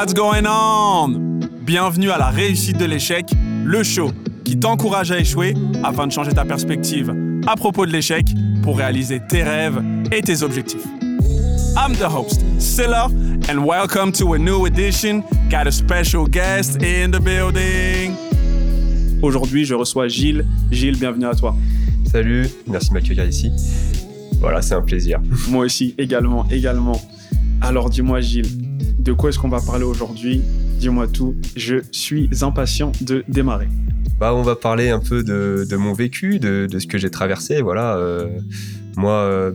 What's going on? Bienvenue à la réussite de l'échec, le show qui t'encourage à échouer afin de changer ta perspective à propos de l'échec pour réaliser tes rêves et tes objectifs. I'm the host, Silla, and welcome to a new edition. Got a special guest in the building. Aujourd'hui, je reçois Gilles. Gilles, bienvenue à toi. Salut, merci de m'accueillir ici. Voilà, c'est un plaisir. Moi aussi, également, également. Alors dis-moi Gilles, de quoi est-ce qu'on va parler aujourd'hui? Dis-moi tout, je suis impatient de démarrer. Bah, on va parler un peu de, mon vécu, de, ce que j'ai traversé. Voilà, euh, moi, euh,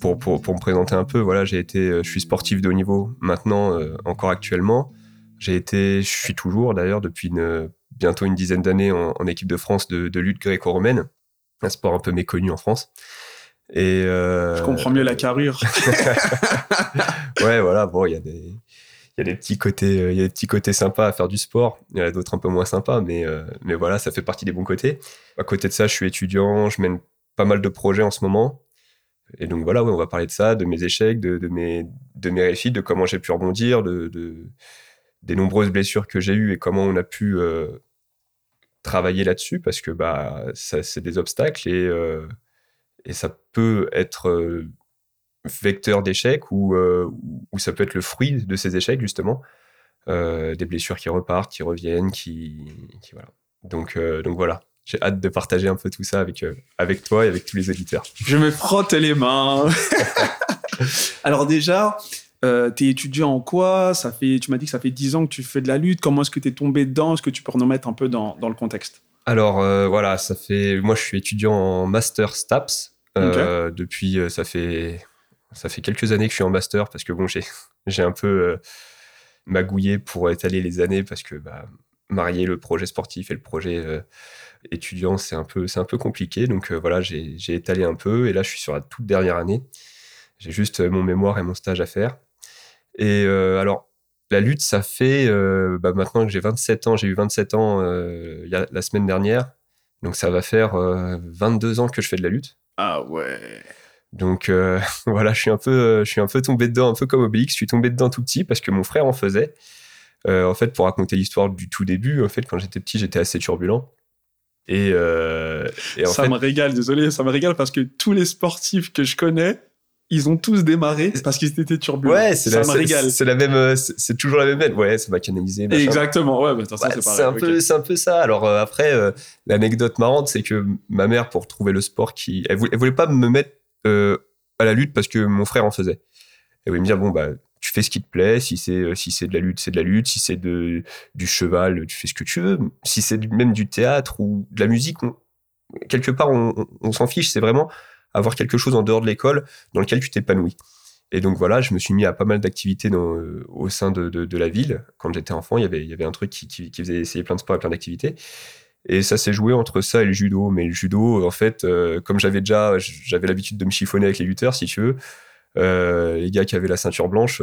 pour, me présenter un peu, voilà, j'ai été, euh, je suis sportif de haut niveau maintenant, encore actuellement. J'ai été, je suis toujours d'ailleurs depuis bientôt une dizaine d'années en, équipe de France de lutte gréco-romaine, un sport un peu méconnu en France. Et euh... Je comprends mieux la carrure. ouais, voilà, bon, il y a des. Il y a des petits côtés, euh, il y a des petits côtés sympas à faire du sport. Il y en a d'autres un peu moins sympas, mais euh, mais voilà, ça fait partie des bons côtés. À côté de ça, je suis étudiant, je mène pas mal de projets en ce moment. Et donc voilà, ouais, on va parler de ça, de mes échecs, de, de mes de mes réussites, de comment j'ai pu rebondir, de, de, des nombreuses blessures que j'ai eues et comment on a pu euh, travailler là-dessus parce que bah ça c'est des obstacles et et ça peut être euh, vecteur d'échecs ou, euh, ou ça peut être le fruit de ces échecs, justement. Euh, des blessures qui repartent, qui reviennent, qui, voilà. Donc, donc voilà, j'ai hâte de partager un peu tout ça avec, avec toi et avec tous les auditeurs. Je me frotte les mains. Alors déjà, euh, tu es étudiant en quoi? Ça fait, Tu m'as dit que ça fait 10 ans que tu fais de la lutte. Comment est-ce que tu es tombé dedans? Est-ce que tu peux nous mettre un peu dans, dans le contexte? Alors voilà, ça fait. Moi, je suis étudiant en master STAPS, euh, depuis, euh, ça fait, ça fait quelques années que je suis en master parce que bon, j'ai, j'ai un peu euh, magouillé pour étaler les années parce que bah, marier le projet sportif et le projet étudiant, c'est un peu, c'est un peu compliqué. Donc voilà, j'ai, étalé un peu et là, je suis sur la toute dernière année. J'ai juste mon mémoire et mon stage à faire. Et alors, la lutte, ça fait bah, maintenant que j'ai 27 ans, j'ai eu 27 ans la semaine dernière. Donc ça va faire 22 ans que je fais de la lutte. Ah ouais. Donc euh, voilà, je suis un peu, euh, je suis un peu tombé dedans, un peu comme Obélix. Je suis tombé dedans tout petit parce que mon frère en faisait. Euh, en fait, pour raconter l'histoire du tout début, en fait, quand j'étais petit, j'étais assez turbulent. Et, et ça me régale. Désolé, ça me régale parce que tous les sportifs que je connais, ils ont tous démarré parce qu'ils étaient turbulents. Ouais, c'est ça me régale. C'est la même, c'est toujours la même veine. Ouais, ça m'a canalisé. Exactement. Ouais, bah, c'est un peu, c'est un peu ça. Alors après, l'anecdote marrante, c'est que ma mère, pour trouver le sport qui, elle voulait, voulait pas me mettre à la lutte parce que mon frère en faisait. Elle voulait me dire bon bah tu fais ce qui te plaît. Si c'est si c'est de la lutte, c'est de la lutte. Si c'est de du cheval, tu fais ce que tu veux. Si c'est même du théâtre ou de la musique, quelque part on, on s'en fiche. C'est vraiment avoir quelque chose en dehors de l'école dans lequel tu t'épanouis. Et donc voilà, je me suis mis à pas mal d'activités euh, au sein de, de, la ville. Quand j'étais enfant, il y avait, y avait un truc qui, qui, faisait essayer plein de sports et plein d'activités. Et ça s'est joué entre ça et le judo. Mais le judo, en fait, euh, comme j'avais déjà, j'avais l'habitude de me chiffonner avec les lutteurs, si tu veux, euh, les gars qui avaient la ceinture blanche,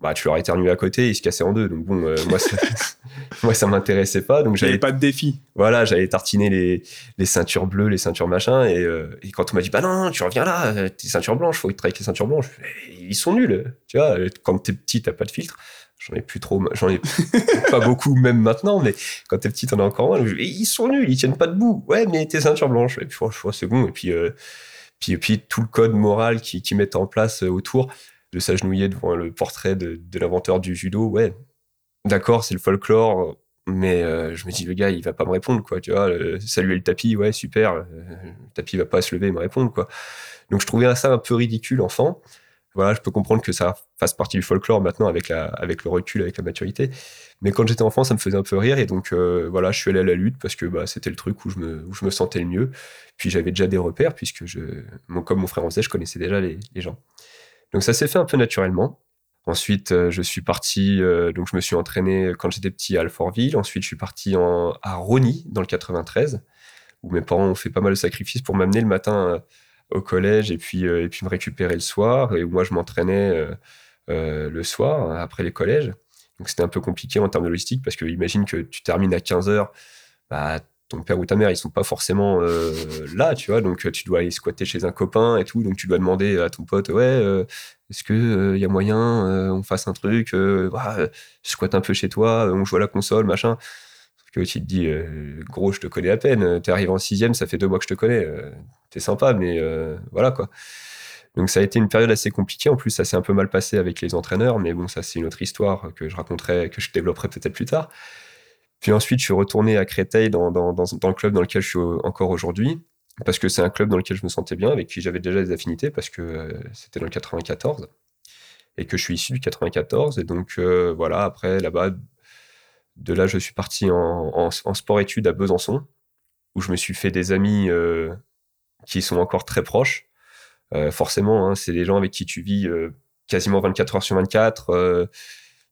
bah, tu leur éternuais à côté, ils se cassaient en deux. Donc bon, euh, moi, ça, moi, ça m'intéressait pas. Donc j'avais pas de défi. Voilà, j'avais tartiné les, les ceintures bleues, les ceintures machin. Et, euh, et quand on m'a dit, bah non, tu reviens là, euh, tes ceintures blanches, faut que tu travailles avec les ceintures blanches. Ils sont nuls. Tu vois, quand t'es petit, t'as pas de filtre. J'en ai plus trop, j'en ai pas beaucoup même maintenant, mais quand t'es petit, t'en as encore moins. Ils sont nuls, ils tiennent pas debout. Ouais, mais tes ceintures blanches. Et puis, je c'est bon. Et puis, puis, puis, tout le code moral qu'ils qui mettent en place autour de s'agenouiller devant le portrait de, l'inventeur du judo, ouais, d'accord, c'est le folklore, mais euh, je me dis, le gars, il va pas me répondre, quoi, tu vois, saluer le tapis, ouais, super, euh, le tapis va pas se lever et me répondre, quoi. Donc je trouvais ça un peu ridicule, enfant. Voilà, je peux comprendre que ça fasse partie du folklore maintenant avec, la, avec le recul, avec la maturité. Mais quand j'étais enfant, ça me faisait un peu rire. Et donc, euh, voilà, je suis allé à la lutte parce que bah, c'était le truc où je, me, où je me sentais le mieux. Puis j'avais déjà des repères, puisque, je, mon, comme mon frère en je connaissais déjà les gens. Donc ça s'est fait un peu naturellement. Ensuite, euh, je suis parti, euh, donc je me suis entraîné quand j'étais petit à Alfortville. Ensuite, je suis parti en, à Rony, dans le 93, où mes parents ont fait pas mal de sacrifices pour m'amener le matin euh, au collège et puis, puis me récupérer le soir. Et moi, je m'entraînais le soir, après les collèges. Donc c'était un peu compliqué en termes de logistique, parce que imagine que tu termines à 15 heures, bah, ton père ou ta mère, ils sont pas forcément euh, là, tu vois. Donc, tu dois aller squatter chez un copain et tout. Donc, tu dois demander à ton pote, ouais, euh, est-ce que il y a moyen, on fasse un truc, bah, squatte un peu chez toi, on joue à la console, machin. Sauf que tu te dis, gros, je te connais à peine. T'es arrivé en sixième, ça fait deux mois que je te connais. T'es sympa, mais voilà quoi. Donc ça a été une période assez compliquée. En plus, ça s'est un peu mal passé avec les entraîneurs, mais bon, ça c'est une autre histoire que je raconterai, que je développerai peut-être plus tard. Puis ensuite, je suis retourné à Créteil dans, dans, dans, le club dans lequel je suis encore aujourd'hui, parce que c'est un club dans lequel je me sentais bien, avec qui j'avais déjà des affinités, parce que euh, c'était dans le 94, et que je suis issu du 94. Et donc euh, voilà, après là-bas, de là, je suis parti en, en, sport-études à Besançon, où je me suis fait des amis euh, qui sont encore très proches. Forcément, hein, c'est des gens avec qui tu vis quasiment 24 heures sur 24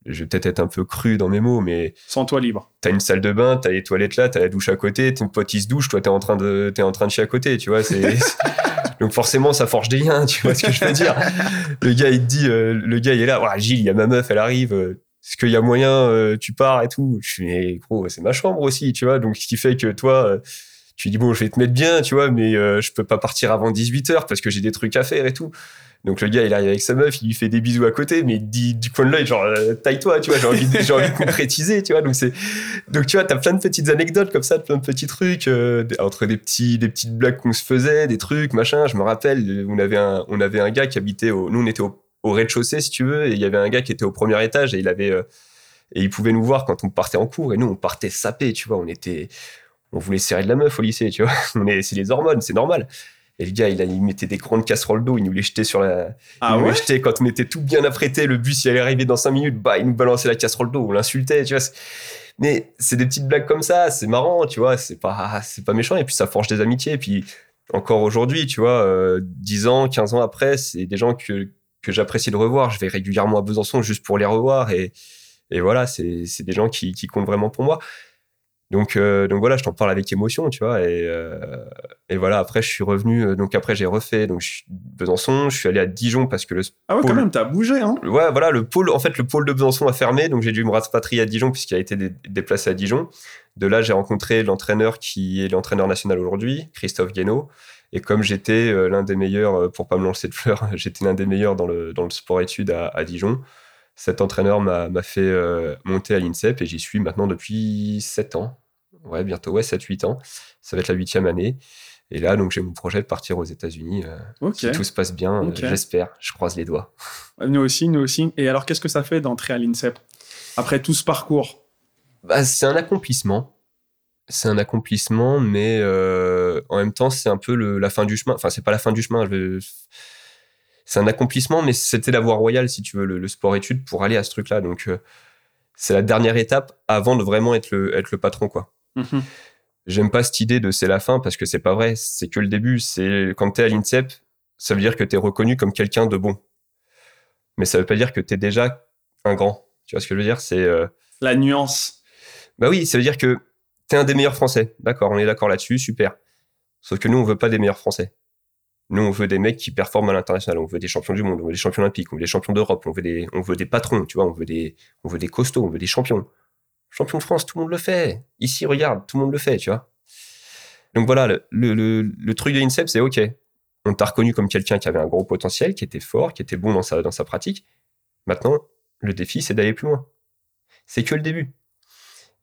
je vais peut-être être un peu cru dans mes mots, mais. Sans toi libre. T'as une salle de bain, t'as les toilettes là, t'as la douche à côté, ton pote il se douche, toi t'es en train de, t'es en train de chier à côté, tu vois. C'est, donc forcément ça forge des liens, tu vois ce que je veux dire. le gars il te dit, euh, le gars il est là, ouais, Gilles, il y a ma meuf, elle arrive. Euh, est-ce qu'il y a moyen, euh, tu pars et tout? Je suis, mais gros, c'est ma chambre aussi, tu vois. Donc ce qui fait que toi, tu dis bon, je vais te mettre bien, tu vois, mais je peux pas partir avant 18 h parce que j'ai des trucs à faire et tout. Donc le gars, il arrive avec sa meuf, il lui fait des bisous à côté, mais dit du coin de l'œil, genre, euh, taille-toi, tu vois, j'ai envie, j'ai envie de concrétiser, tu vois. Donc c'est, donc tu vois, t'as plein de petites anecdotes comme ça, plein de petits trucs, euh, entre des petits, des petites blagues qu'on se faisait, des trucs, machin. Je me rappelle, on avait un, on avait un gars qui habitait au, nous on était au, rez-de-chaussée, si tu veux, et il y avait un gars qui était au premier étage et il avait, euh, et il pouvait nous voir quand on partait en cours, et nous on partait sapé, tu vois, on était, on voulait serrer de la meuf au lycée, tu vois. On est, c'est les hormones, c'est normal. Et le gars, il, a, il mettait des grandes casseroles d'eau, il nous les jetait sur la. Ah il nous les jetait quand on était tout bien apprêté, le bus il allait arriver dans 5 minutes, bah, il nous balançait la casserole d'eau, on l'insultait, tu vois. Mais c'est des petites blagues comme ça, c'est marrant, tu vois, c'est pas, c'est pas méchant, et puis ça forge des amitiés, et puis encore aujourd'hui, tu vois, euh, 10 ans, 15 ans après, c'est des gens que, que j'apprécie de revoir. Je vais régulièrement à Besançon juste pour les revoir, et, et voilà, c'est, c'est des gens qui, qui comptent vraiment pour moi. Donc, euh, donc voilà, je t'en parle avec émotion, tu vois. Et, euh, et voilà, après, je suis revenu. Euh, donc après, j'ai refait. Donc, je suis Besançon. Je suis allé à Dijon parce que le. Ah ouais, quand même, t'as bougé, hein. Ouais, voilà, le pôle. En fait, le pôle de Besançon a fermé, donc j'ai dû me rapatrier à Dijon puisqu'il a été déplacé à Dijon. De là, j'ai rencontré l'entraîneur qui est l'entraîneur national aujourd'hui, Christophe Guénaud. Et comme j'étais l'un des meilleurs, pour pas me lancer de fleurs, j'étais l'un des meilleurs dans le, dans le sport-études à, à, Dijon. Cet entraîneur m'a fait monter à l'INSEP et j'y suis maintenant depuis 7 ans ouais, bientôt, ouais, 7-8 ans. Ça va être la huitième année. Et là, donc, j'ai mon projet de partir aux États-Unis. Euh, si tout se passe bien, euh, j'espère. Je croise les doigts. Nous aussi, nous aussi. Et alors, qu'est-ce que ça fait d'entrer à l'INSEP après tout ce parcours? Bah, C'est un accomplissement. C'est un accomplissement, mais euh, en même temps, c'est un peu le, la fin du chemin. Enfin, c'est pas la fin du chemin. C'est un accomplissement, mais c'était la voie royale, si tu veux, le, sport-études pour aller à ce truc-là. Donc, c'est la dernière étape avant de vraiment être le, être le patron, quoi. Mhm. J'aime pas cette idée de c'est la fin parce que c'est pas vrai, c'est que le début. C'est quand t'es à l'INSEP, ça veut dire que t'es reconnu comme quelqu'un de bon. Mais ça veut pas dire que t'es déjà un grand. Tu vois ce que je veux dire? C'est euh, la nuance. Bah oui, ça veut dire que t'es un des meilleurs Français. D'accord, on est d'accord là-dessus, super. Sauf que nous, on veut pas des meilleurs Français. Nous, on veut des mecs qui performent à l'international. On veut des champions du monde, on veut des champions olympiques, on veut des champions d'Europe, on veut des, on veut des patrons, tu vois, on veut des, on veut des costauds, on veut des champions. Champion de France, tout le monde le fait. Ici, regarde, tout le monde le fait, tu vois. Donc voilà, le, truc de INSEP, c'est OK. On t'a reconnu comme quelqu'un qui avait un gros potentiel, qui était fort, qui était bon dans sa, pratique. Maintenant, le défi, c'est d'aller plus loin. C'est que le début.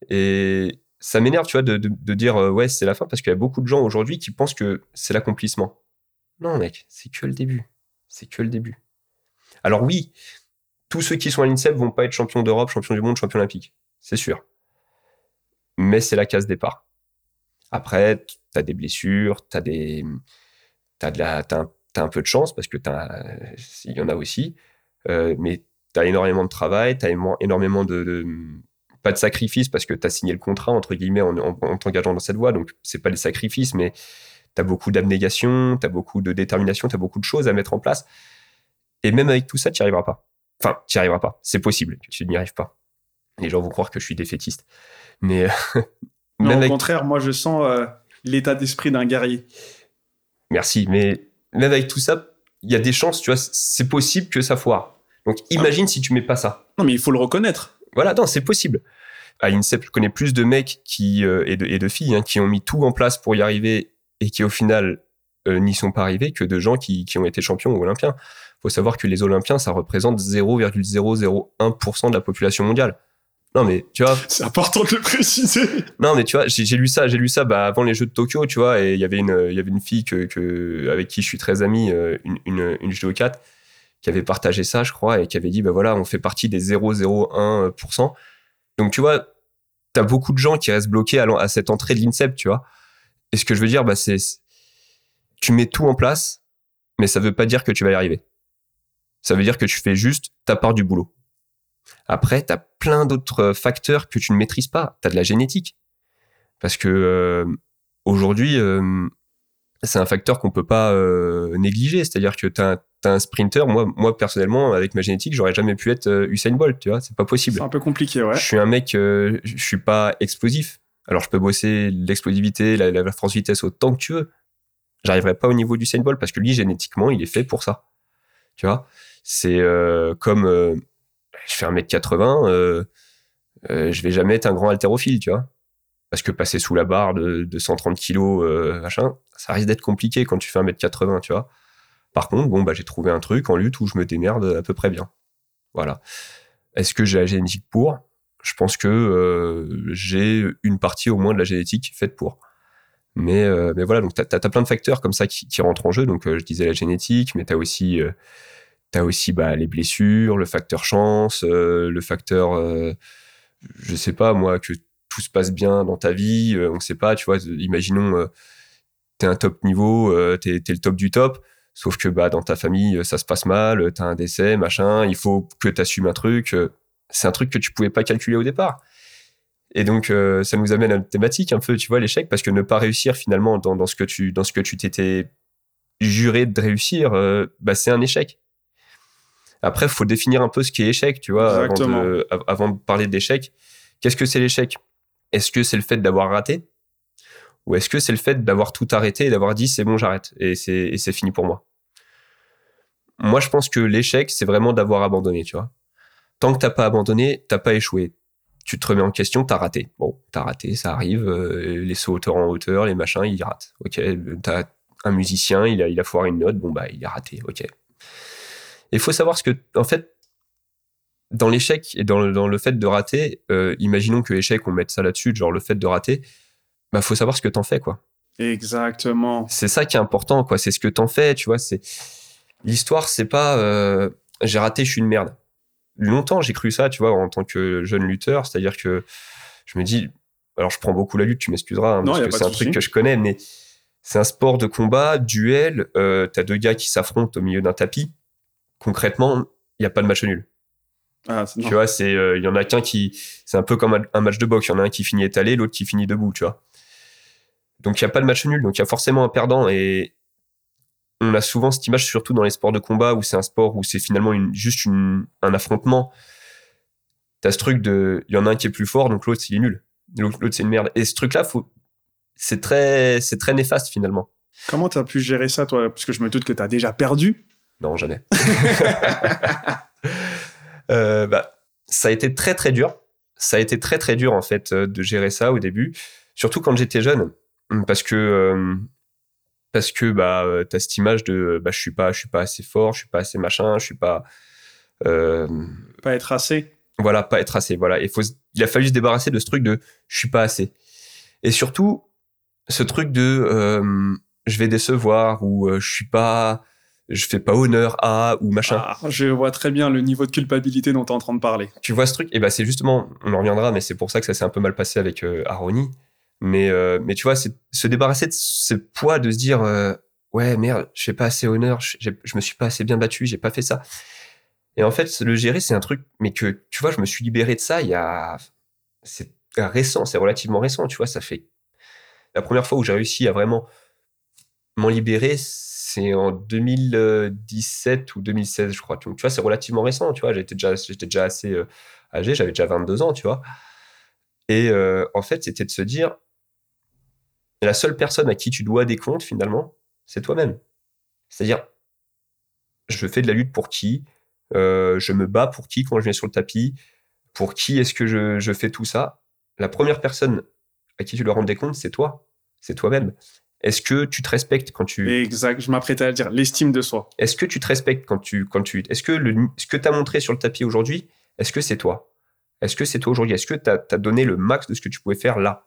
Et ça m'énerve, tu vois, de dire euh, ouais, c'est la fin, parce qu'il y a beaucoup de gens aujourd'hui qui pensent que c'est l'accomplissement. Non, mec, c'est que le début. C'est que le début. Alors oui, tous ceux qui sont à l'INSEP vont pas être champions d'Europe, champions du monde, champions olympiques c'est sûr. Mais c'est la case départ. Après, tu as des blessures, tu as des. As, de la, as, un, peu de chance parce que il y en a aussi. Euh, mais tu as énormément de travail, tu as énormément de, Pas de sacrifices parce que tu as signé le contrat, entre guillemets, en, en, t'engageant dans cette voie. Donc, c'est pas des sacrifices, mais tu as beaucoup d'abnégation, tu as beaucoup de détermination, tu as beaucoup de choses à mettre en place. Et même avec tout ça, tu n'y arriveras pas. Enfin, tu n'y arriveras pas. C'est possible que tu n'y arrives pas les gens vont croire que je suis défaitiste. Mais non, au contraire, moi je sens euh, l'état d'esprit d'un guerrier. Merci, mais même avec tout ça, il y a des chances, tu vois, c'est possible que ça foire. Donc imagine si tu mets pas ça. Non, mais il faut le reconnaître. Voilà, non, c'est possible. à INSEP, je connais plus de mecs qui, euh, et, de, et de filles hein, qui ont mis tout en place pour y arriver et qui au final euh, n'y sont pas arrivés que de gens qui, qui ont été champions ou olympiens. faut savoir que les Olympiens, ça représente 0,001% de la population mondiale. Non mais tu vois. C'est important de le préciser. Non mais tu vois, j'ai lu ça, j'ai lu ça bah, avant les Jeux de Tokyo, tu vois, et il y avait une, il y avait une fille que, que, avec qui je suis très ami, euh, une, une, une judocate, qui avait partagé ça, je crois, et qui avait dit bah voilà, on fait partie des 0,01%. Donc tu vois, t'as beaucoup de gens qui restent bloqués à, à cette entrée de l'INSEP, tu vois. Et ce que je veux dire, bah c'est, tu mets tout en place, mais ça veut pas dire que tu vas y arriver. Ça veut dire que tu fais juste ta part du boulot. Après, tu as plein d'autres facteurs que tu ne maîtrises pas. Tu as de la génétique. Parce que euh, aujourd'hui, euh, c'est un facteur qu'on peut pas euh, négliger. C'est-à-dire que tu as, un sprinter. Moi, moi, personnellement, avec ma génétique, j'aurais jamais pu être Usain Bolt. Tu vois, c'est pas possible. C'est un peu compliqué, ouais. Je suis un mec, je suis pas explosif. Alors, je peux bosser l'explosivité, la, la force vitesse autant que tu veux. J'arriverai pas au niveau du Bolt parce que lui, génétiquement, il est fait pour ça. Tu vois, c'est comme je fais 1m80, euh, euh, je vais jamais être un grand haltérophile, tu vois. Parce que passer sous la barre de, 130 kilos, euh, machin, ça risque d'être compliqué quand tu fais 1m80, tu vois. Par contre, bon, bah, j'ai trouvé un truc en lutte où je me démerde à peu près bien. Voilà. Est-ce que j'ai la génétique pour? Je pense que euh, j'ai une partie au moins de la génétique faite pour. Mais, voilà, donc tu as, plein de facteurs comme ça qui, qui rentrent en jeu. Donc je disais la génétique, mais tu aussi T'as aussi bah, les blessures, le facteur chance, euh, le facteur, euh, je sais pas moi, que tout se passe bien dans ta vie. Euh, on sait pas, tu vois. Imaginons, t'es un top niveau, t'es es le top du top. Sauf que bah dans ta famille, ça se passe mal, t'as un décès, machin. Il faut que t'assumes un truc. C'est un truc que tu pouvais pas calculer au départ. Et donc, ça nous amène à une thématique un peu, tu vois, l'échec, parce que ne pas réussir finalement dans, dans ce que tu dans ce que tu t'étais juré de réussir, bah, c'est un échec. Après, il faut définir un peu ce qui est échec, tu vois, avant de, parler d'échec. Qu'est-ce que c'est l'échec? Est-ce que c'est le fait d'avoir raté? Ou est-ce que c'est le fait d'avoir tout arrêté et d'avoir dit c'est bon, j'arrête et c'est fini pour moi? Moi, je pense que l'échec, c'est vraiment d'avoir abandonné, tu vois. Tant que t'as pas abandonné, t'as pas échoué. Tu te remets en question, t'as raté. Bon, t'as raté, ça arrive. Euh, les sauts en hauteur, les machins, ils ratent. Ok, t'as un musicien, il a, il a foiré une note, bon bah il a raté. Ok, il faut savoir ce que, en fait, dans l'échec et dans le, fait de rater, euh, imaginons que l'échec, on mette ça là-dessus, genre le fait de rater, bah faut savoir ce que t'en fais, quoi. Exactement. C'est ça qui est important, quoi. C'est ce que t'en fais, tu vois. C'est l'histoire, c'est pas euh, j'ai raté, je suis une merde. Longtemps, j'ai cru ça, tu vois, en tant que jeune lutteur, c'est-à-dire que je me dis, alors je prends beaucoup la lutte, tu m'excuseras, hein, parce que c'est un truc que je connais, mais c'est un sport de combat, duel. Euh, T'as deux gars qui s'affrontent au milieu d'un tapis concrètement, il n'y a pas de match nul. Ah, tu vois, c'est euh, il y en a qu'un qui c'est un peu comme un match de boxe, il y en a un qui finit étalé, l'autre qui finit debout, tu vois. Donc il y a pas de match nul, donc il y a forcément un perdant et on a souvent cette image surtout dans les sports de combat où c'est un sport où c'est finalement une, juste une, un affrontement. T'as ce truc de il y en a un qui est plus fort donc l'autre il est nul. L'autre c'est une merde et ce truc là faut c'est très c'est très néfaste finalement. Comment tu as pu gérer ça toi? Parce que je me doute que tu as déjà perdu non, jamais. euh, bah, ça a été très très dur. Ça a été très très dur en fait euh, de gérer ça au début, surtout quand j'étais jeune, parce que euh, parce que bah euh, t'as cette image de bah je suis pas je suis pas assez fort, je suis pas assez machin, je suis pas euh, pas être assez. Voilà, pas être assez. Voilà, il faut il a fallu se débarrasser de ce truc de je suis pas assez. Et surtout ce truc de je vais décevoir ou je suis pas je fais pas honneur à ou machin. Ah, je vois très bien le niveau de culpabilité dont tu es en train de parler. Tu vois ce truc? Et eh ben c'est justement, on en reviendra, mais c'est pour ça que ça s'est un peu mal passé avec euh, Aroni. Mais euh, mais tu vois, c'est se débarrasser de ce poids de se dire euh, ouais merde, je fais pas assez honneur, je, je me suis pas assez bien battu, j'ai pas fait ça. Et en fait, le gérer, c'est un truc, mais que tu vois, je me suis libéré de ça il y a, c'est récent, c'est relativement récent, tu vois, ça fait la première fois où j'ai réussi à vraiment m'en libérer, c'est en 2017 ou 2016, je crois. Donc, tu vois, c'est relativement récent, tu vois. J'étais déjà, j'étais déjà assez euh, âgé, j'avais déjà 22 ans, tu vois. Et euh, en fait, c'était de se dire, la seule personne à qui tu dois des comptes, finalement, c'est toi-même. C'est-à-dire, je fais de la lutte pour qui euh, Je me bats pour qui quand je viens sur le tapis Pour qui est-ce que je, je, fais tout ça la première personne à qui tu dois rendre des comptes, c'est toi. C'est toi-même. Est-ce que tu te respectes quand tu. Exact, je m'apprêtais à le dire, l'estime de soi. Est-ce que tu te respectes quand tu. Quand tu... Est-ce que le... ce que tu as montré sur le tapis aujourd'hui, est-ce que c'est toi? Est-ce que c'est toi aujourd'hui? Est-ce que tu as, donné le max de ce que tu pouvais faire là?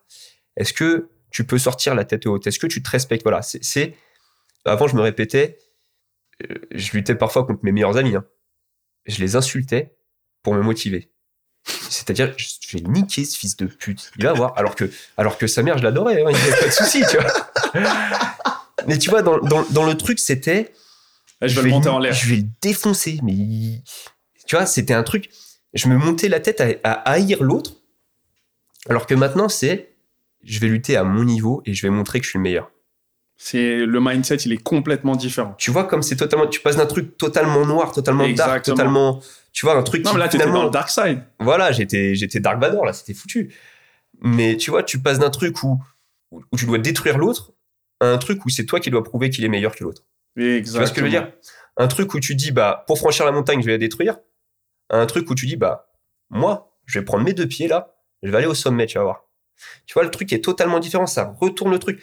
Est-ce que tu peux sortir la tête haute? Est-ce que tu te respectes? Voilà, c'est. Avant, je me répétais, euh, je luttais parfois contre mes meilleurs amis. Hein. Je les insultais pour me motiver. C'est-à-dire, je vais niquer ce fils de pute. Il va voir. Alors que, alors que sa mère, je l'adorais. Hein, il n'y avait pas de souci, tu vois. Mais tu vois, dans, dans, le truc, c'était. Je, vais le monter en l'air. Je vais le défoncer. Mais tu vois, c'était un truc. Je me montais la tête à, haïr l'autre. Alors que maintenant, c'est. Je vais lutter à mon niveau et je vais montrer que je suis le meilleur. C'est le mindset, il est complètement différent. Tu vois comme c'est totalement, tu passes d'un truc totalement noir, totalement dark, totalement, tu vois un truc. Non, mais là t'étais dans le dark side. Voilà, j'étais, j'étais Dark Vador là, c'était foutu. Mais tu vois, tu passes d'un truc où, où tu dois détruire l'autre un truc où c'est toi qui dois prouver qu'il est meilleur que l'autre. Tu vois ce que je veux dire? Un truc où tu dis bah pour franchir la montagne je vais la détruire. un truc où tu dis bah moi je vais prendre mes deux pieds là, je vais aller au sommet, tu vas voir. Tu vois le truc est totalement différent, ça retourne le truc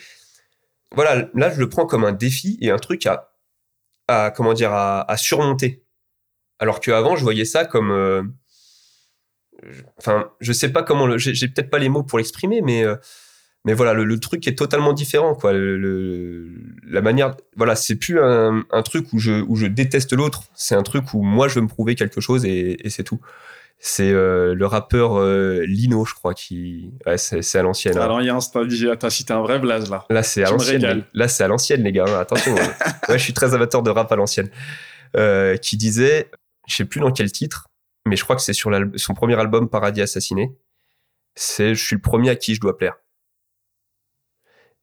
voilà, là, je le prends comme un défi et un truc à, à comment dire, à, surmonter. Alors qu'avant, je voyais ça comme, euh, enfin, je sais pas comment, le, j'ai, peut-être pas les mots pour l'exprimer, mais euh, mais voilà, le, truc est totalement différent, quoi. Le, la manière, voilà, c'est plus un, truc où je où je déteste l'autre, c'est un truc où moi je veux me prouver quelque chose et, et c'est tout. C'est euh, le rappeur euh, Lino, je crois, qui. Ouais, c'est à l'ancienne. Hein. Alors, il y a un t'as cité un vrai blaze là. Là, c'est à l'ancienne. Là, c'est à l'ancienne, les gars. Hein. Attention. Hein. ouais, je suis très amateur de rap à l'ancienne. Euh, qui disait, je sais plus dans quel titre, mais je crois que c'est sur son premier album Paradis Assassiné. C'est Je suis le premier à qui je dois plaire.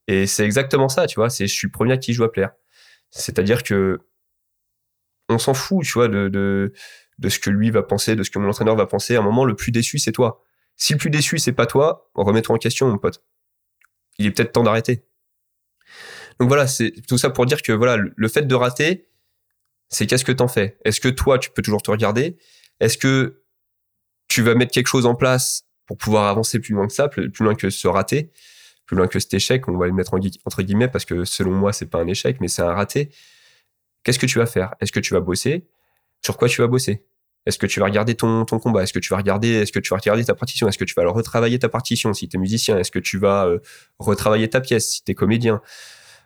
Et c'est exactement ça, tu vois. C'est Je suis le premier à qui je dois plaire. C'est-à-dire que. On s'en fout, tu vois, de, de de ce que lui va penser, de ce que mon entraîneur va penser. À un moment, le plus déçu, c'est toi. Si le plus déçu, c'est pas toi, remets-toi en question, mon pote. Il est peut-être temps d'arrêter. Donc voilà, c'est tout ça pour dire que voilà, le fait de rater, c'est qu'est-ce que t'en fais? Est-ce que toi, tu peux toujours te regarder? Est-ce que tu vas mettre quelque chose en place pour pouvoir avancer plus loin que ça, plus loin que ce raté, plus loin que cet échec On va le mettre entre guillemets parce que selon moi, c'est pas un échec, mais c'est un raté. Qu'est-ce que tu vas faire? Est-ce que tu vas bosser? Sur quoi tu vas bosser? Est-ce que tu vas regarder ton, ton combat? Est-ce que tu vas regarder Est-ce que tu vas regarder ta partition? Est-ce que tu vas retravailler ta partition si tu es musicien? Est-ce que tu vas euh, retravailler ta pièce si tu es comédien?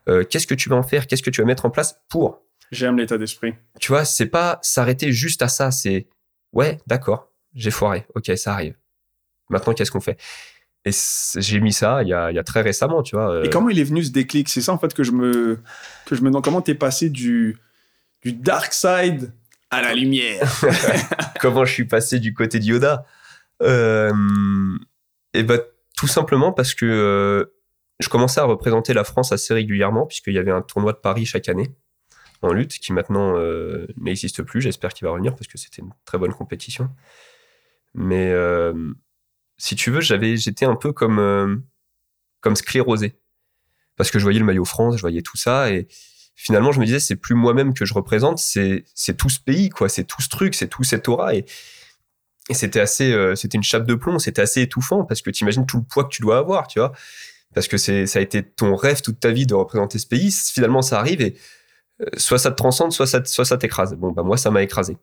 Euh, Qu'est-ce que tu vas en faire? Qu'est-ce que tu vas mettre en place pour? J'aime l'état d'esprit. Tu vois, c'est pas s'arrêter juste à ça. C'est ouais, d'accord, j'ai foiré. Ok, ça arrive. Maintenant, qu'est-ce qu'on fait? Et j'ai mis ça il y, a, il y a très récemment, tu vois. Euh. Et comment il est venu ce déclic? C'est ça en fait que je me que je me demande comment t'es passé du du dark side à la lumière? Comment je suis passé du côté de Yoda euh, Et ben tout simplement parce que euh, je commençais à représenter la France assez régulièrement puisqu'il y avait un tournoi de Paris chaque année en lutte qui maintenant euh, n'existe plus. J'espère qu'il va revenir parce que c'était une très bonne compétition. Mais si tu veux, j'avais, j'étais un peu comme comme sclérosé parce que je voyais le maillot France, je voyais tout ça et finalement, je me disais, c'est plus moi-même que je représente, c'est c'est tout ce pays, quoi, c'est tout ce truc, c'est tout cette aura. Et, et c'était assez, euh, c'était une chape de plomb, c'était assez étouffant parce que tu imagines tout le poids que tu dois avoir, tu vois. Parce que c'est, ça a été ton rêve toute ta vie de représenter ce pays. Finalement, ça arrive et euh, soit ça te transcende, soit ça, soit ça t'écrase. Bon, bah moi, ça m'a écrasé.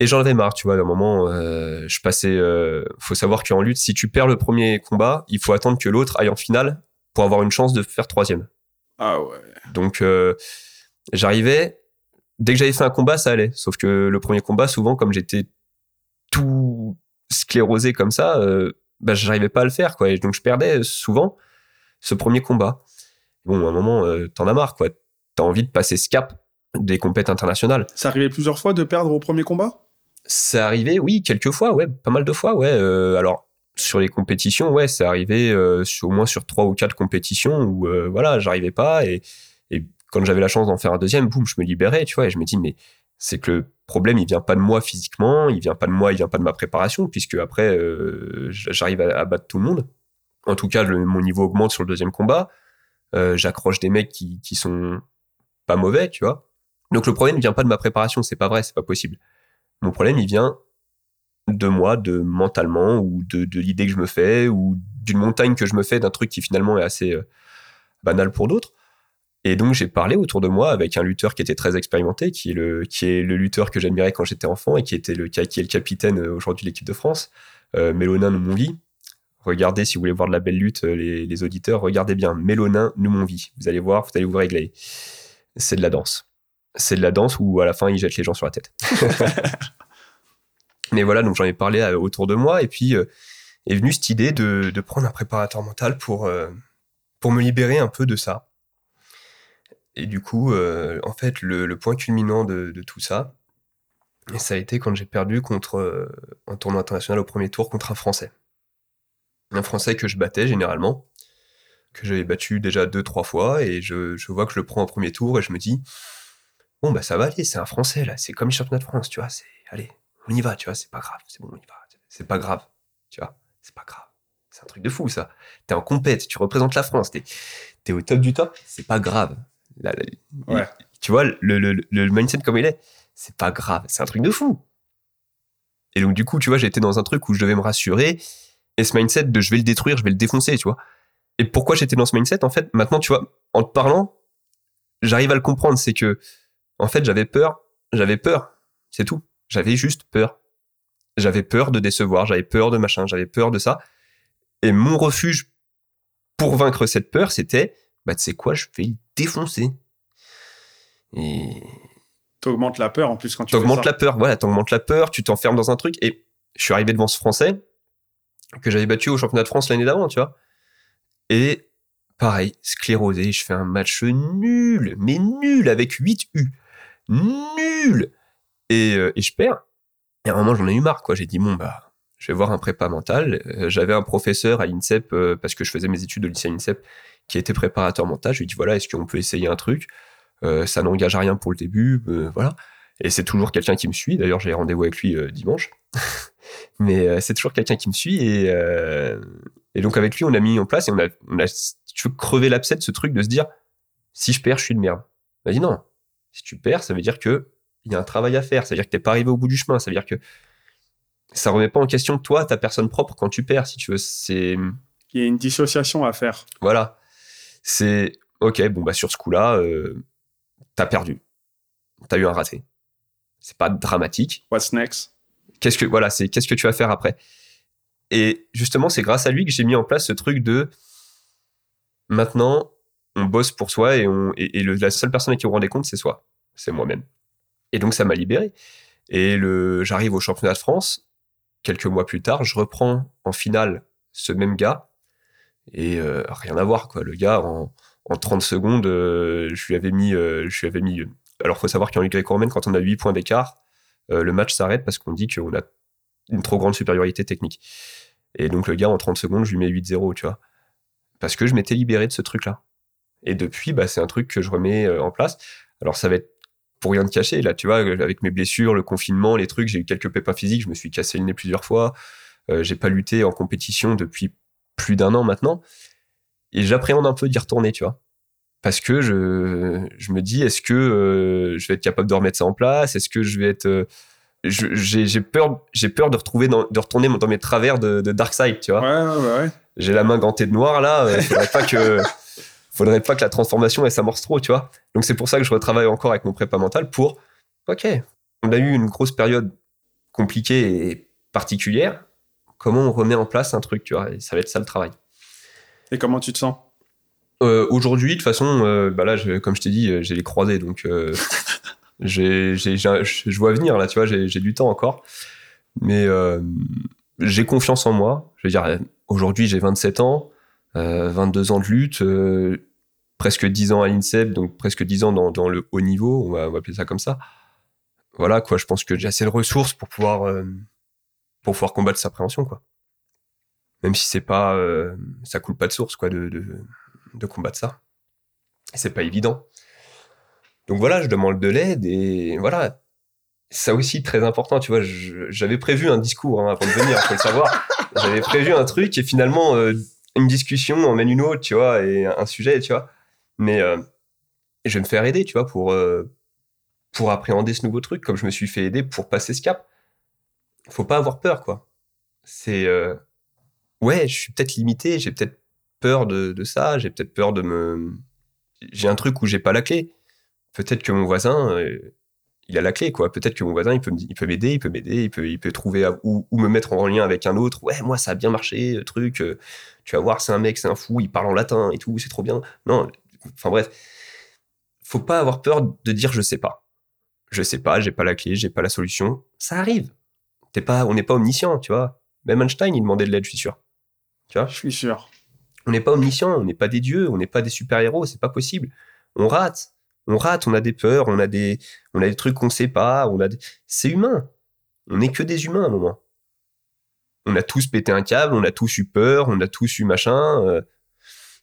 Et j'en avais marre, tu vois. À un moment, euh, je passais. Euh, faut savoir qu'en lutte, si tu perds le premier combat, il faut attendre que l'autre aille en finale pour avoir une chance de faire troisième. Ah ouais. Donc euh, j'arrivais, dès que j'avais fait un combat, ça allait. Sauf que le premier combat, souvent, comme j'étais tout sclérosé comme ça, euh, bah, j'arrivais pas à le faire, quoi. Et donc je perdais souvent ce premier combat. Bon, à un moment, euh, t'en as marre, quoi. T'as envie de passer ce cap des compètes internationales. Ça arrivait plusieurs fois de perdre au premier combat? Ça arrivait, oui, quelques fois, ouais, pas mal de fois, ouais. alors, sur les compétitions, ouais, c'est arrivé euh, au moins sur trois ou quatre compétitions où euh, voilà, j'arrivais pas et, quand j'avais la chance d'en faire un deuxième, boum, je me libérais, tu vois, et je me dis mais c'est que le problème il vient pas de moi physiquement, il vient pas de moi, il vient pas de ma préparation puisque après euh, j'arrive à, battre tout le monde. En tout cas, mon niveau augmente sur le deuxième combat. J'accroche des mecs qui, qui sont pas mauvais, tu vois. Donc le problème ne vient pas de ma préparation, c'est pas vrai, c'est pas possible. Mon problème il vient de moi, de mentalement, ou de, l'idée que je me fais, ou d'une montagne que je me fais, d'un truc qui finalement est assez euh, banal pour d'autres. Et donc j'ai parlé autour de moi avec un lutteur qui était très expérimenté, qui est le, qui est le lutteur que j'admirais quand j'étais enfant et qui, était le, qui est le capitaine euh, aujourd'hui de l'équipe de France, euh, Mélonin Noumonvi. Regardez, si vous voulez voir de la belle lutte, euh, les, les auditeurs, regardez bien Mélonin Noumonvi. Vous allez voir, vous allez vous régler. C'est de la danse. C'est de la danse où à la fin il jette les gens sur la tête. Mais voilà, donc j'en ai parlé euh, autour de moi et puis euh, est venue cette idée de, de prendre un préparateur mental pour, euh, pour me libérer un peu de ça. Et du coup, euh, en fait, le, le point culminant de, de tout ça, ça a été quand j'ai perdu contre un tournoi international au premier tour contre un Français. Un Français que je battais généralement, que j'avais battu déjà deux, trois fois, et je, je vois que je le prends au premier tour, et je me dis, bon, bah ça va aller, c'est un Français, là, c'est comme les championnats de France, tu vois, c'est, allez, on y va, tu vois, c'est pas grave, c'est bon, on y va, c'est pas grave, tu vois, c'est pas grave. C'est un truc de fou, ça. T'es en compète, tu représentes la France, t'es es au top du top, c'est pas grave. Là, là, il- Ouais. tu vois, le, le, le mindset comme il est, c'est pas grave, c'est un truc de fou. Et donc, du coup, tu vois, j'étais dans un truc où je devais me rassurer, et ce mindset de je vais le détruire, je vais le défoncer, tu vois. Et pourquoi j'étais dans ce mindset, en fait, maintenant, tu vois, en te parlant, j'arrive à le comprendre, c'est que, en fait, j'avais peur, j'avais peur, c'est tout. J'avais juste peur. J'avais peur de décevoir, j'avais peur de machin, j'avais peur de ça. Et mon refuge pour vaincre cette peur, c'était, bah, tu sais quoi, je vais le défoncer. Et T'augmentes la peur en plus quand tu fais t'augmentes la peur, voilà, t'augmentes la peur, tu t'enfermes dans un truc. Et je suis arrivé devant ce Français que j'avais battu au championnat de France l'année d'avant, tu vois. Et pareil, sclérosé, je fais un match nul, mais nul, avec 8 U. Nul et, euh, et je perds. Et à un moment, j'en ai eu marre, quoi. J'ai dit, bon, bah, je vais voir un prépa mental. Euh, J'avais un professeur à l'INSEP, euh, parce que je faisais mes études au lycée à l'INSEP, qui était préparateur mental. Je lui ai dit, voilà, est-ce qu'on peut essayer un truc? Ça n'engage à rien pour le début, voilà. Et c'est toujours quelqu'un qui me suit. D'ailleurs, j'ai rendez-vous avec lui dimanche. Mais c'est toujours quelqu'un qui me suit. Et, et donc, avec lui, on a mis en place et on a, on a l'abcès de ce truc de se dire, si je perds, je suis de merde. Il m'a dit, non. Si tu perds, ça veut dire que il y a un travail à faire. Ça veut dire que t'es pas arrivé au bout du chemin. Ça veut dire que ça remet pas en question toi, ta personne propre quand tu perds, si tu veux. C'est, Il y a une dissociation à faire. voilà. C'est, ok, bon, bah, sur ce coup-là, euh, t'as perdu. T'as eu un raté. C'est pas dramatique. What's next? Qu'est-ce que, voilà, c'est, qu'est-ce que tu vas faire après? Et justement, c'est grâce à lui que j'ai mis en place ce truc de, maintenant, on bosse pour soi et, on, la seule personne à qui on rendait compte, c'est soi. C'est moi-même. Et donc, ça m'a libéré. Et j'arrive au championnat de France. Quelques mois plus tard, je reprends en finale ce même gars. Et euh, rien à voir, quoi. Le gars, en, en 30 secondes, euh, je lui avais mis. euh, je lui avais mis alors, faut savoir qu'en Ligue gréco-romaine, quand on a 8 points d'écart, euh, le match s'arrête parce qu'on dit qu'on a une trop grande supériorité technique. Et donc, le gars, en 30 secondes, je lui mets 8-0, tu vois. Parce que je m'étais libéré de ce truc-là. Et depuis, bah, c'est un truc que je remets euh, en place. Alors, ça va être pour rien te cacher. Là, tu vois, euh, avec mes blessures, le confinement, les trucs, j'ai eu quelques pépins physiques. Je me suis cassé le nez plusieurs fois. Euh, j'ai pas lutté en compétition depuis plus d'un an maintenant. Et j'appréhende un peu d'y retourner, tu vois. Parce que je, je me dis, est-ce que euh, je vais être capable de remettre ça en place? Est-ce que je vais être. euh, j'ai peur, j'ai peur de retrouver dans, de retourner dans mes travers de, de Dark Side, tu vois Ouais, ouais, ouais. j'ai la main gantée de noir là, euh, faudrait pas que faudrait pas que la transformation elle s'amorce trop, tu vois. Donc c'est pour ça que je retravaille encore avec mon prépa mental pour OK, on a eu une grosse période compliquée et particulière, comment on remet en place un truc, tu vois, et ça va être ça le travail. Et comment tu te sens? Euh, aujourd'hui, de toute façon, euh, bah là, je- comme je t'ai dit, euh, j'ai les croisés, donc euh, j'ai, j'ai- j'ai un- je vois venir là, tu vois, j'ai, du temps encore, mais j'ai confiance en moi. Je veux dire, aujourd'hui, j'ai 27 ans, 22 ans de lutte, euh, presque 10 ans à l'INSEP, donc presque 10 ans dans, le haut niveau, on va, appeler ça comme ça. Voilà, quoi, je pense que j'ai assez de ressources pour pouvoir, euh, combattre sa préhension, quoi. Même si c'est pas, euh, ça coule pas de source, quoi, de, de, de combattre ça. C'est pas évident. Donc voilà, je demande de l'aide et voilà. Ça aussi, très important, tu vois, j'avais prévu un discours hein, avant de venir, faut le savoir. J'avais prévu un truc et finalement, euh, une discussion emmène une autre, tu vois, et un sujet, tu vois. Mais euh, je vais me faire aider, tu vois, pour, euh, pour appréhender ce nouveau truc, comme je me suis fait aider pour passer ce cap. faut pas avoir peur, quoi. C'est. euh, ouais, je suis peut-être limité, j'ai peut-être peur de, de ça, j'ai peut-être peur de me. J'ai un truc où j'ai pas la clé. Peut-être que mon voisin, il a la clé, quoi. Peut-être que mon voisin, il peut il peut m'aider, il peut m'aider, il peut, il peut trouver à- ou, me mettre en lien avec un autre. Ouais, moi, ça a bien marché, truc. euh, tu vas voir, c'est un mec, c'est un fou, il parle en latin et tout, c'est trop bien. Non, enfin bref. Faut pas avoir peur de dire je sais pas. Je sais pas, j'ai pas la clé, j'ai pas la solution. Ça arrive. T'es pas, on n'est pas omniscient, tu vois. Même Einstein, il demandait de l'aide, je suis sûr. Tu vois? Je suis sûr. on n'est pas omniscient, on n'est pas des dieux, on n'est pas des super-héros, c'est pas possible. On rate. On rate, on a des peurs, on a des, on a des trucs qu'on sait pas, on a c'est humain. On n'est que des humains à un moment. On a tous pété un câble, on a tous eu peur, on a tous eu machin, euh,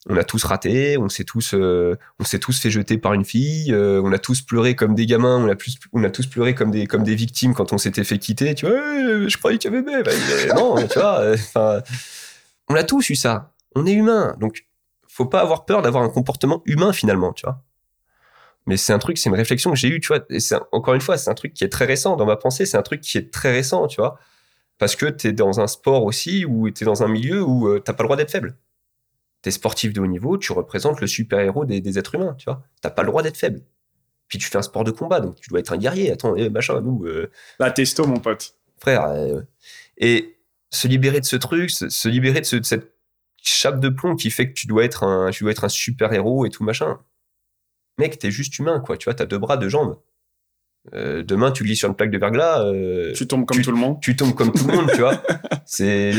on a tous raté, on s'est tous, euh, on s'est tous fait jeter par une fille, euh, on a tous pleuré comme des gamins, on a, plus, on a tous pleuré comme des, comme des victimes quand on s'était fait quitter. Tu vois, je croyais qu'il y avait bébé. Bah, euh, non, tu vois, euh, on a tous eu ça. On est humain, donc faut pas avoir peur d'avoir un comportement humain finalement, tu vois. Mais c'est un truc, c'est une réflexion que j'ai eue, tu vois. Et c'est un- encore une fois, c'est un truc qui est très récent dans ma pensée. C'est un truc qui est très récent, tu vois, parce que t'es dans un sport aussi où t'es dans un milieu où euh, t'as pas le droit d'être faible. T'es sportif de haut niveau, tu représentes le super héros des, des êtres humains, tu vois. T'as pas le droit d'être faible. Puis tu fais un sport de combat, donc tu dois être un guerrier. Attends, eh, machin, nous, euh, La testo, mon pote. frère. euh, et se libérer de ce truc, se, se libérer de, ce- de cette chape de plomb qui fait que tu dois être un, tu dois être un super héros et tout machin. Mec, t'es juste humain, quoi. Tu vois, t'as deux bras, deux jambes. Euh, demain, tu glisses sur une plaque de verglas, euh, Tu tombes comme tu- tout le monde. tu tombes comme tout le monde, tu vois. C'est,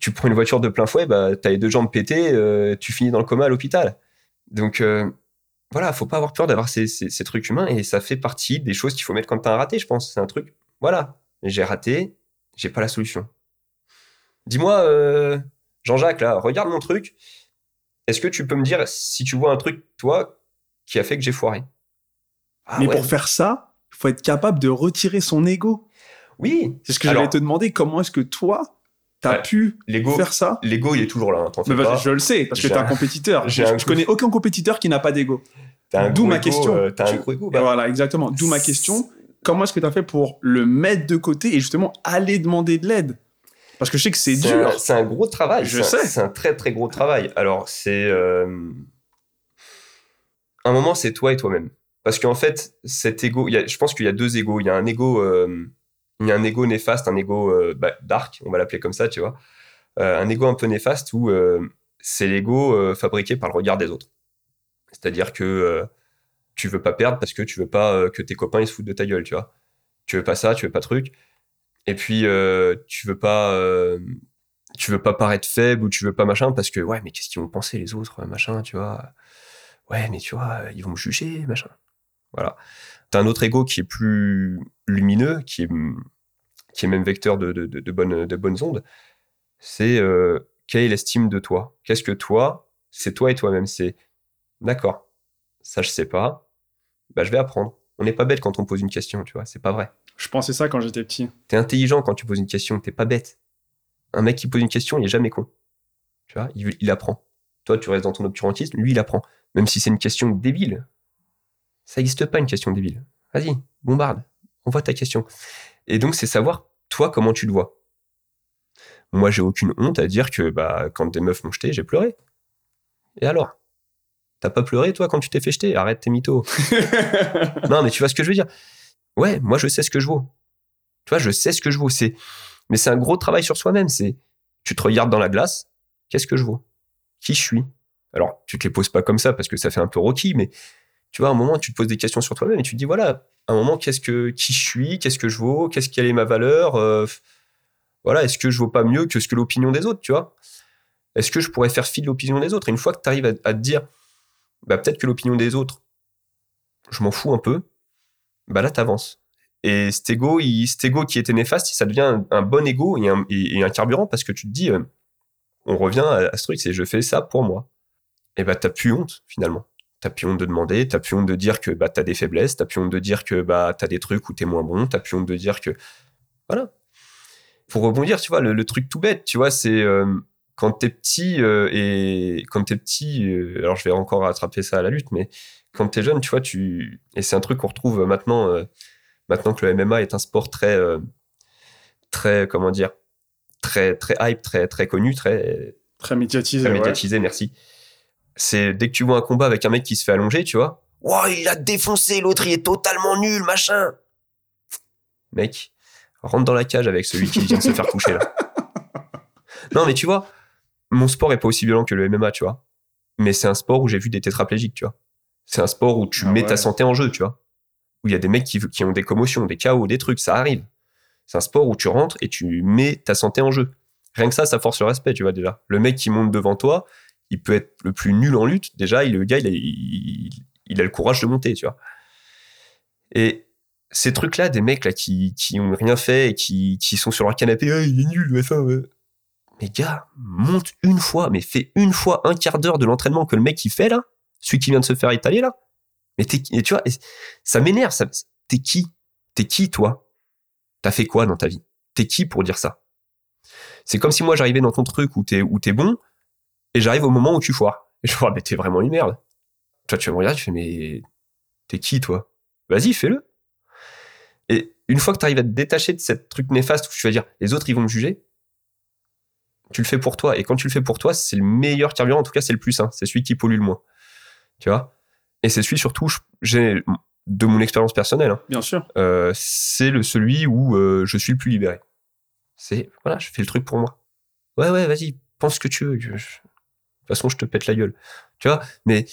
tu prends une voiture de plein fouet, bah, t'as les deux jambes pétées, euh, tu finis dans le coma à l'hôpital. Donc, voilà, faut pas avoir peur d'avoir ces, ces, ces trucs humains et ça fait partie des choses qu'il faut mettre quand t'as un raté, je pense. C'est un truc, voilà, j'ai raté, j'ai pas la solution. Dis-moi, Jean-Jacques, là, regarde mon truc. Est-ce que tu peux me dire si tu vois un truc, toi, qui a fait que j'ai foiré Ah Mais ouais. pour faire ça, il faut être capable de retirer son ego. Oui, C'est ce que j'allais te demander. Comment est-ce que toi, t'as Ouais. pu faire ça? l'ego, il est toujours là, hein, Mais bah. Je le sais, parce que t'es un compétiteur. Je, un je connais aucun compétiteur qui n'a pas d'ego. D'où ma ego, question. euh, T'as un Tu- gros ego, bah, voilà, exactement. D'où ma question. Comment est-ce que tu as fait pour le mettre de côté et justement aller demander de l'aide? Parce que je sais que c'est dur. C'est un gros travail. Je sais. C'est un très très gros travail. Alors c'est euh, un moment c'est toi et toi-même. Parce qu'en fait cet ego, je pense qu'il y a deux égos. Il y a un ego, euh, il y a un ego néfaste, un ego euh, bah, dark, on va l'appeler comme ça, tu vois. Euh, un ego un peu néfaste où c'est l'ego fabriqué par le regard des autres. C'est-à-dire que tu veux pas perdre parce que tu veux pas que tes copains ils se foutent de ta gueule, tu vois. Tu veux pas ça, tu veux pas truc. Et puis tu veux pas tu veux pas paraître faible ou tu veux pas machin parce que ouais mais qu'est-ce qu'ils vont penser les autres machin tu vois ouais mais tu vois ils vont me juger machin voilà t'as un autre ego qui est plus lumineux qui est qui est même vecteur de, de, de, de bonnes de bonnes ondes c'est euh, quelle est l'estime de toi? Qu'est-ce que toi c'est toi et toi-même? C'est d'accord ça je sais pas bah je vais apprendre on n'est pas bête quand on pose une question tu vois c'est pas vrai Je pensais ça quand j'étais petit. T'es intelligent quand tu poses une question, t'es pas bête. Un mec qui pose une question, il est jamais con. Tu vois, il, il apprend. Toi, tu restes dans ton obscurantisme, lui, il apprend. Même si c'est une question débile. Ça n'existe pas une question débile. Vas-y, bombarde. Envoie ta question. Et donc, c'est savoir, toi, comment tu le vois. Moi, j'ai aucune honte à dire que bah, quand des meufs m'ont jeté, j'ai pleuré. Et alors? T'as pas pleuré, toi, quand tu t'es fait jeter? Arrête tes mythos. non, mais tu vois ce que je veux dire Ouais, moi, je sais ce que je vaux. Tu vois, je sais ce que je vaux. C'est, mais c'est un gros travail sur soi-même. C'est, tu te regardes dans la glace. Qu'est-ce que je vaux? Qui je suis? Alors, tu te les poses pas comme ça parce que ça fait un peu rocky, mais tu vois, à un moment, tu te poses des questions sur toi-même et tu te dis voilà, à un moment, qu'est-ce que, qui je suis Qu'est-ce que je vaux Qu'est-ce quelle est ma valeur Euh, Voilà, est-ce que je vaux pas mieux que ce que l'opinion des autres, tu vois? Est-ce que je pourrais faire fi de l'opinion des autres? Et une fois que tu arrives à, te dire, bah peut-être que l'opinion des autres, je m'en fous un peu, bah là, t'avances. Et cet ego, qui était néfaste, ça devient un, bon ego et un, et, et un carburant parce que tu te dis, euh, on revient à, à ce truc, c'est je fais ça pour moi. Et bah t'as plus honte finalement. T'as plus honte de demander, t'as plus honte de dire que bah t'as des faiblesses, t'as plus honte de dire que bah t'as des trucs où t'es moins bon, t'as plus honte de dire que voilà. Pour rebondir, tu vois, le, le truc tout bête, tu vois, c'est euh, quand t'es petit euh, et quand t'es petit, euh, alors je vais encore rattraper ça à la lutte, mais quand t'es jeune, tu vois, tu et c'est un truc qu'on retrouve maintenant. euh, maintenant que le MMA est un sport très euh, très, comment dire, très, très hype, très, très connu, très, Très médiatisé. très ouais. médiatisé, merci. C'est dès que tu vois un combat avec un mec qui se fait allonger, tu vois. Wow, il a défoncé, l'autre il est totalement nul, machin. Mec, rentre dans la cage avec celui qui vient de se faire toucher là. Non, mais tu vois, mon sport est pas aussi violent que le MMA, tu vois. Mais c'est un sport où j'ai vu des tétraplégiques, tu vois. C'est un sport où tu Ah mets ouais. ta santé en jeu, tu vois. Où il y a des mecs qui, qui ont des commotions, des chaos, des trucs, ça arrive. C'est un sport où tu rentres et tu mets ta santé en jeu. Rien que ça, ça force le respect, tu vois, déjà. Le mec qui monte devant toi, il peut être le plus nul en lutte. Déjà, il, le gars, il a, il- a le courage de monter, tu vois. Et ces trucs-là, des mecs là qui, qui ont rien fait et qui, qui sont sur leur canapé, Ah, il est nul, machin. ouais. Mais gars, monte une fois, mais fais une fois un quart d'heure de l'entraînement que le mec il fait là, celui qui vient de se faire étaler là. Mais t'es, et tu vois, ça m'énerve. Ça, t'es qui? T'es qui toi? T'as fait quoi dans ta vie? T'es qui pour dire ça? C'est comme si moi j'arrivais dans ton truc où t'es où t'es bon et j'arrive au moment où tu foires. Et je vois, mais t'es vraiment une merde. Toi, tu vas me regarder, tu fais, mais t'es qui toi? Vas-y, fais-le. Et une fois que tu arrives à te détacher de cette truc néfaste où tu vas dire, les autres ils vont me juger, tu le fais pour toi. Et quand tu le fais pour toi, c'est le meilleur carburant. En tout cas, c'est le plus sain. C'est celui qui pollue le moins. Tu vois? Et c'est celui surtout, j'ai de mon expérience personnelle, hein, Bien sûr. euh, c'est le celui où euh, je suis le plus libéré. C'est voilà, je fais le truc pour moi. Ouais, ouais, vas-y, pense ce que tu veux. Je- je- De toute façon, je te pète la gueule. Tu vois Mais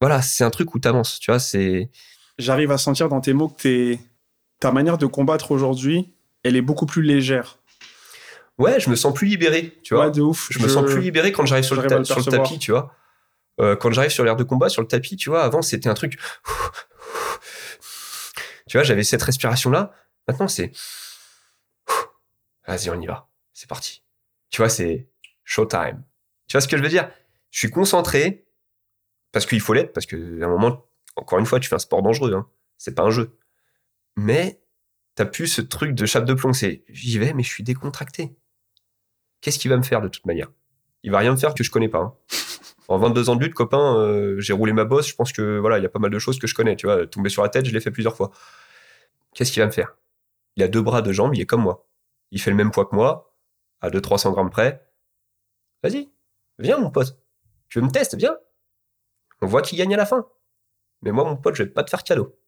voilà, c'est un truc où t'avances. Tu vois, c'est J'arrive à sentir dans tes mots que t'es- ta manière de combattre aujourd'hui, elle est beaucoup plus légère. ouais, je me sens plus libéré. Tu vois ouais, de ouf. je me sens plus libéré quand j'arrive sur, le, ta- sur le tapis, tu vois. Euh, quand j'arrive sur l'air de combat, sur le tapis, tu vois, avant c'était un truc. Tu vois, j'avais cette respiration-là. Maintenant, c'est. Vas-y, on y va. C'est parti. Tu vois, c'est showtime. Tu vois ce que je veux dire? Je suis concentré parce qu'il faut l'être, parce qu'à un moment, encore une fois, tu fais un sport dangereux. Hein. C'est pas un jeu. Mais t'as plus ce truc de chape de plomb. C'est j'y vais, mais je suis décontracté. Qu'est-ce qu'il va me faire de toute manière? Il va rien me faire que je connais pas. hein. En 22 ans de lutte, copain, euh, j'ai roulé ma bosse. Je pense que voilà, il y a pas mal de choses que je connais. Tu vois, tomber sur la tête, je l'ai fait plusieurs fois. Qu'est-ce qu'il va me faire? Il a deux bras, deux jambes, il est comme moi. Il fait le même poids que moi, à 200-300 grammes près. Vas-y, viens mon pote. Tu veux me tester? Viens. On voit qui gagne à la fin. Mais moi, mon pote, je vais pas te faire cadeau.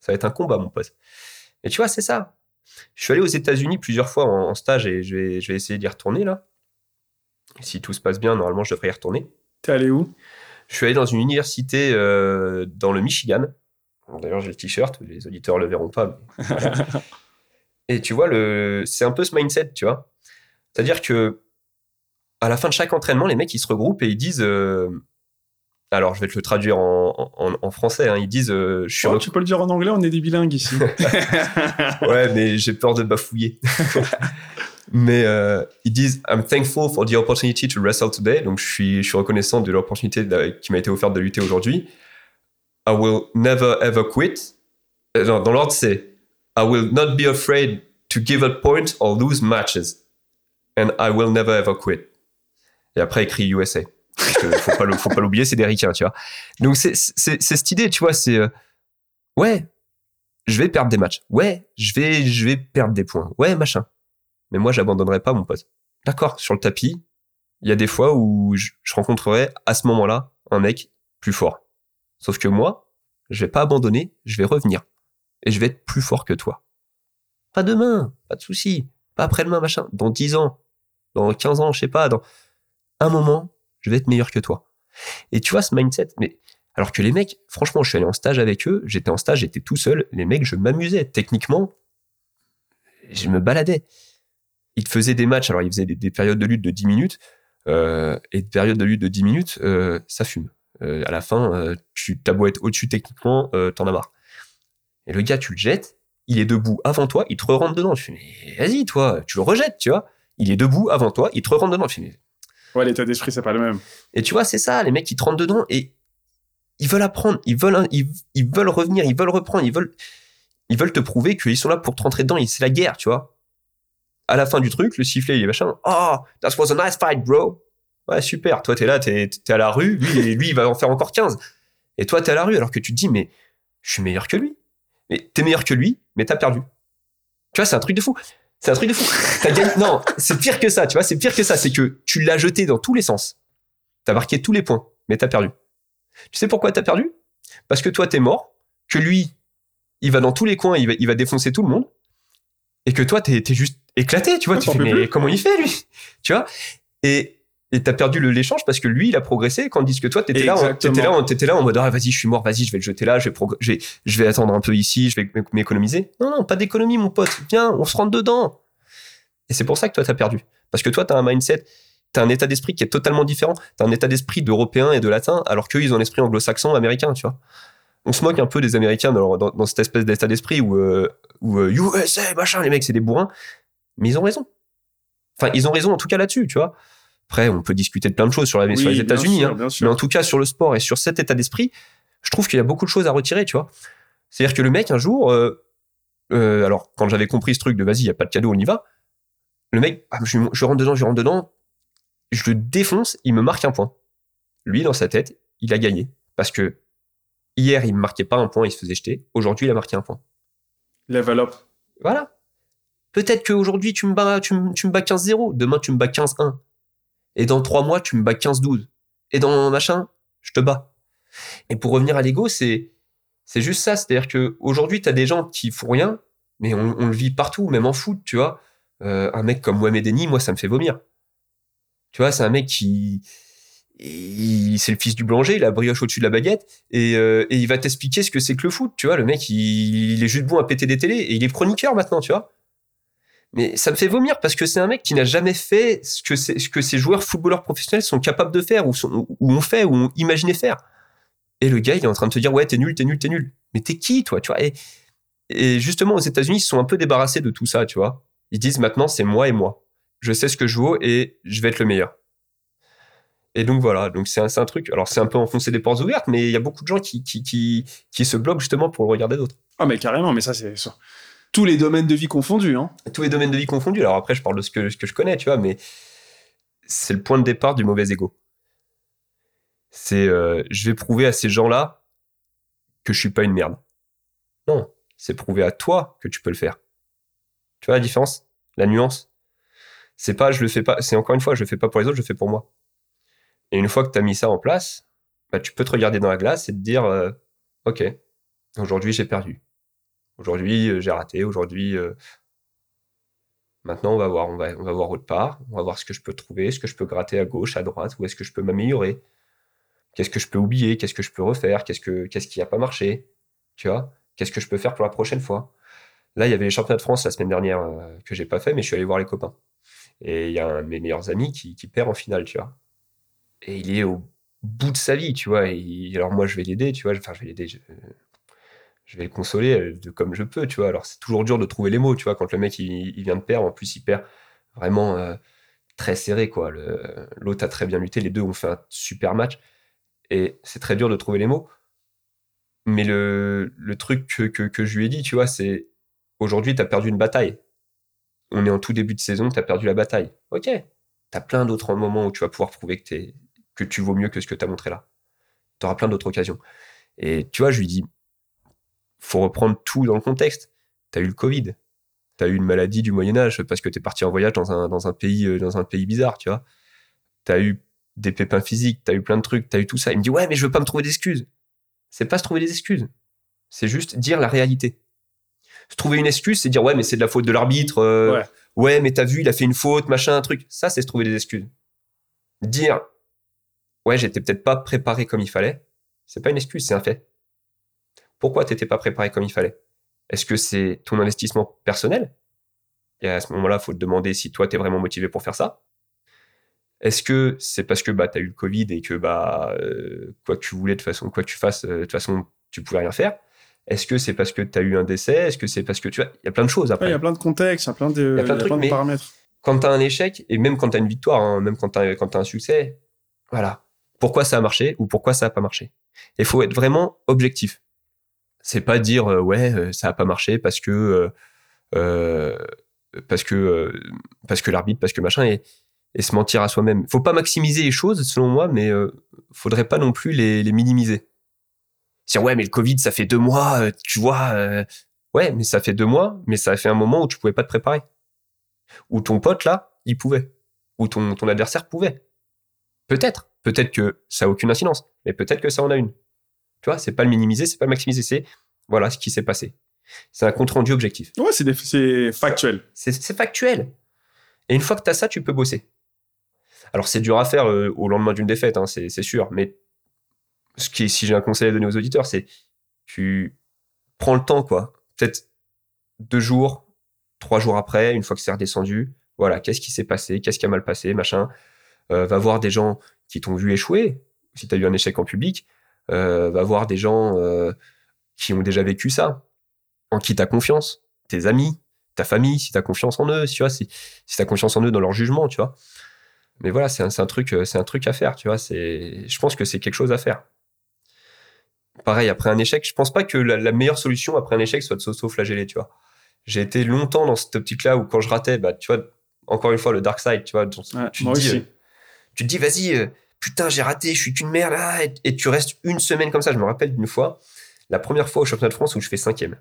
Ça va être un combat, mon pote. Et tu vois, c'est ça. Je suis allé aux États-Unis plusieurs fois en, en stage et je vais, je vais essayer d'y retourner là. Si tout se passe bien, normalement, je devrais y retourner. T'es allé où? Je suis allé dans une université euh, dans le Michigan. D'ailleurs, j'ai le t-shirt, les auditeurs le verront pas. mais. Et tu vois, le... c'est un peu ce mindset, tu vois. C'est-à-dire que à la fin de chaque entraînement, les mecs, ils se regroupent et ils disent. euh, Alors, je vais te le traduire en, en- en français. hein, Ils disent euh, Je suis Oh, Tu peux le dire en anglais, on est des bilingues ici. Ouais, mais j'ai peur de bafouiller. mais euh, ils disent I'm thankful for the opportunity to wrestle today. Donc je suis, je suis reconnaissant de l'opportunité qui m'a été offerte de lutter aujourd'hui. I will never ever quit. Non, dans l'ordre, c'est I will not be afraid to give up points or lose matches. And I will never ever quit. Et après, écrit USA. Faut pas faut pas l'oublier, c'est des ricains, tu vois. Donc c'est cette idée, tu vois, c'est euh, ouais, je vais perdre des matchs. Ouais, je vais, je vais perdre des points. Ouais, machin. Mais moi, j'abandonnerai pas, mon pote. D'accord, sur le tapis, il y a des fois où je, rencontrerai à ce moment-là un mec plus fort. Sauf que moi, je vais pas abandonner, je vais revenir. Et je vais être plus fort que toi. Pas demain, pas de souci. Pas après-demain, machin. Dans 10 ans, dans 15 ans, je sais pas, un moment, je vais être meilleur que toi. Et tu vois ce mindset, mais alors que les mecs, franchement, je suis allé en stage avec eux, j'étais en stage, j'étais tout seul, les mecs, je m'amusais. Techniquement, je me baladais. Ils faisaient des matchs, alors ils faisaient des, des périodes de lutte de 10 minutes, euh, et de périodes de lutte de 10 minutes, euh, ça fume. Euh, à la fin, tu t'as être au-dessus techniquement, t'en as marre. Et le gars, tu le jettes, il est debout avant toi, il te rentre dedans. Tu fais, mais vas-y, toi, tu le rejettes, tu vois. Il est debout avant toi, il te rentre dedans. Tu fais, mais Ouais, l'état d'esprit, c'est pas le même. et tu vois, c'est ça, les mecs, ils te rentrent dedans et ils veulent apprendre, ils veulent, ils, veulent revenir, ils veulent reprendre, ils veulent, ils veulent te prouver qu'ils sont là pour te rentrer dedans. C'est la guerre, tu vois. À la fin du truc, le sifflet, il est machin. Oh, that was a nice fight, bro. Ouais, super. Toi, t'es là, t'es, t'es à la rue. Lui, lui, il va en faire encore 15. Et toi, t'es à la rue alors que tu te dis, mais je suis meilleur que lui. Mais t'es meilleur que lui, mais t'as perdu. Tu vois, c'est un truc de fou. C'est un truc de fou. T'as gagné. Non, c'est pire que ça, tu vois, c'est pire que ça. C'est que tu l'as jeté dans tous les sens. T'as marqué tous les points, mais t'as perdu. Tu sais pourquoi t'as perdu? Parce que toi, t'es mort, que lui, il va dans tous les coins, il va, il va défoncer tout le monde, et que toi, t'es es juste éclaté, tu vois. Ouais, tu fais, mais plus. comment il fait, lui? Tu vois? Et et t'as perdu l'échange parce que lui, il a progressé, tandis que toi, t'étais là, t'étais là, t'étais là en mode, ah, vas-y, je suis mort, vas-y, je vais le jeter là, je vais, je vais, je vais attendre un peu ici, je vais m'économiser. Non, non, pas d'économie, mon pote. Viens, on se rentre dedans. Et c'est pour ça que toi, t'as perdu. Parce que toi, t'as un mindset, t'as un état d'esprit qui est totalement différent. T'as un état d'esprit d'européen et de latin, alors qu'eux, ils ont l'esprit anglo-saxon, américain, tu vois. On se moque un peu des Américains dans, dans- dans cette espèce d'état d'esprit où, euh, où euh, USA, machin, les mecs, c'est des bourrins. Mais ils ont raison. Enfin, ils ont raison en tout cas là-dessus, tu vois. Après, on peut discuter de plein de choses sur, la, Oui, sur les États-Unis, hein. mais en tout cas sur le sport et sur cet état d'esprit, je trouve qu'il y a beaucoup de choses à retirer, tu vois. C'est-à-dire que le mec, un jour, euh, euh, alors quand j'avais compris ce truc de vas-y, il n'y a pas de cadeau, on y va, le mec, ah, je, je rentre dedans, je rentre dedans, je le défonce, il me marque un point. Lui, dans sa tête, il a gagné. Parce que hier, il me marquait pas un point, il se faisait jeter. Aujourd'hui, il a marqué un point. Level up. Voilà. Peut-être qu'aujourd'hui, tu me bats, tu me, tu me bats 15-0. Demain, tu me bats 15-1. Et dans trois mois, tu me bats 15-12. Et dans machin, je te bats. Et pour revenir à l'ego, c'est, c'est juste ça. C'est-à-dire que aujourd'hui, tu as des gens qui font rien, mais on, le vit partout, même en foot, tu vois. Euh, un mec comme Mohamed moi, ça me fait vomir. Tu vois, c'est un mec qui, c'est le fils du boulanger, il a brioche au-dessus de la baguette, et, euh, et il va t'expliquer ce que c'est que le foot, tu vois. Le mec, il, il est juste bon à péter des télés, et il est chroniqueur maintenant, tu vois. Mais ça me fait vomir parce que c'est un mec qui n'a jamais fait ce que, ce ces joueurs footballeurs professionnels sont capables de faire, ou, ont fait, ou ont imaginé faire. Et le gars, il est en train de te dire, ouais, t'es nul, t'es nul, t'es nul. Mais t'es qui, toi, tu vois? Et, justement, aux États-Unis, ils sont un peu débarrassés de tout ça, tu vois. Ils disent maintenant, c'est moi et moi. Je sais ce que je vaux et je vais être le meilleur. Et donc voilà, donc c'est un, truc. Alors c'est un peu enfoncer des portes ouvertes, mais il y a beaucoup de gens qui, se bloquent justement pour le regard des autres. Ah, mais carrément, mais ça, c'est tous les domaines de vie confondus. Hein. Tous les domaines de vie confondus. Alors après, je parle de ce que, je connais, tu vois, mais c'est le point de départ du mauvais ego. C'est euh, je vais prouver à ces gens-là que je suis pas une merde. Non, c'est prouver à toi que tu peux le faire. Tu vois la différence? La nuance? C'est pas je le fais pas, c'est encore une fois, je le fais pas pour les autres, je le fais pour moi. Et une fois que tu as mis ça en place, bah, tu peux te regarder dans la glace et te dire euh, OK, aujourd'hui j'ai perdu. Aujourd'hui euh, j'ai raté, aujourd'hui euh, Maintenant, on va voir, on va, on va voir autre part, on va voir ce que je peux trouver, ce que je peux gratter à gauche, à droite, où est-ce que je peux m'améliorer, qu'est-ce que je peux oublier, qu'est-ce que je peux refaire, qu'est-ce que, qu'est-ce qui n'a pas marché, tu vois, qu'est-ce que je peux faire pour la prochaine fois? Là, il y avait les championnats de France la semaine dernière euh, que j'ai pas fait, mais je suis allé voir les copains. Et il y a un de mes meilleurs amis qui, perd en finale, tu vois. Et il est au bout de sa vie, tu vois. Alors moi, je vais l'aider, tu vois. Enfin, je vais l'aider. Je, je vais le consoler euh, de comme je peux, tu vois. Alors c'est toujours dur de trouver les mots, tu vois, quand le mec il, vient de perdre, en plus il perd vraiment euh, très serré, quoi. L'autre a très bien lutté, les deux ont fait un super match, et c'est très dur de trouver les mots. Mais le, truc que, je lui ai dit, tu vois, c'est aujourd'hui, tu as perdu une bataille. On est en tout début de saison, tu as perdu la bataille. Ok, tu as plein d'autres moments où tu vas pouvoir prouver que, t'es- que tu vaux mieux que ce que tu as montré là. Tu auras plein d'autres occasions. Et tu vois, je lui dis, faut reprendre tout dans le contexte. Tu as eu le Covid. Tu as eu une maladie du Moyen-Âge parce que tu es parti en voyage dans un, dans un, pays, euh, dans un pays bizarre, tu vois. Tu as eu des pépins physiques, tu as eu plein de trucs, tu as eu tout ça. Il me dit, ouais, mais je veux pas me trouver d'excuses. C'est pas se trouver des excuses. C'est juste dire la réalité. Se trouver une excuse, c'est dire, ouais, mais c'est de la faute de l'arbitre. euh, Ouais. ouais, mais t'as vu, il a fait une faute, machin, un truc. Ça, c'est se trouver des excuses. Dire, ouais, j'étais peut-être pas préparé comme il fallait, c'est pas une excuse, c'est un fait. Pourquoi t'étais pas préparé comme il fallait? Est-ce que c'est ton investissement personnel? Et à ce moment-là, faut te demander si toi, t'es vraiment motivé pour faire ça. Est-ce que c'est parce que bah, tu as eu le Covid et que bah, euh, quoi que tu voulais, de toute façon, quoi que tu fasses, euh, de toute façon, tu pouvais rien faire? Est-ce que c'est parce que tu as eu un décès? Est-ce que c'est parce que tu vois, il y a plein de choses après Il y a plein de contextes, il y a plein de, Il y a plein de trucs, paramètres. quand tu as un échec, et même quand tu as une victoire, hein, même quand tu as, quand t'as un succès, voilà. Pourquoi ça a marché ou pourquoi ça n'a pas marché? Il faut être vraiment objectif. C'est pas dire euh, ouais, euh, ça n'a pas marché parce que euh, euh, parce que parce que l'arbitre, parce que machin, et, et se mentir à soi-même. Faut pas maximiser les choses, selon moi, mais euh, faudrait pas non plus les, les minimiser. Dire ouais, mais le Covid, ça fait deux mois, tu vois. euh, ouais, mais ça fait deux mois, mais ça a fait un moment où tu pouvais pas te préparer. Ou ton pote, là, il pouvait. Ou ton, ton adversaire pouvait. Peut-être. Peut-être que ça a aucune incidence. Mais peut-être que ça en a une. Tu vois, c'est pas le minimiser, c'est pas le maximiser, c'est voilà ce qui s'est passé. C'est un compte rendu objectif. Ouais, c'est factuel. C'est factuel. Et une fois que tu as ça, tu peux bosser. Alors, c'est dur à faire euh, au lendemain d'une défaite, hein, c'est c'est sûr. Mais ce qui, si j'ai un conseil à donner aux auditeurs, c'est tu prends le temps, quoi. Peut-être deux jours, trois jours après, une fois que c'est redescendu, voilà, qu'est-ce qui s'est passé, qu'est-ce qui a mal passé, machin. Euh, va voir des gens qui t'ont vu échouer, si tu as eu un échec en public. Euh, va voir des gens euh, qui ont déjà vécu ça, en qui tu as confiance, tes amis, ta famille, si tu as confiance en eux, tu vois, si, si tu as confiance en eux dans leur jugement, tu vois. Mais voilà, c'est un, un truc, euh, c'est un truc à faire, tu vois. C'est, je pense que c'est quelque chose à faire. Pareil, après un échec, je pense pas que la, la meilleure solution après un échec soit de s'auto-flageller, tu vois. J'ai été longtemps dans cette optique-là où quand je ratais, bah, tu vois, encore une fois, le dark side, tu vois, Ouais, tu, te dis, euh, tu te dis, vas-y, euh, putain, j'ai raté, je suis qu'une merde, ah, et, et tu restes une semaine comme ça. Je me rappelle d'une fois, la première fois au championnat de France où je fais cinquième.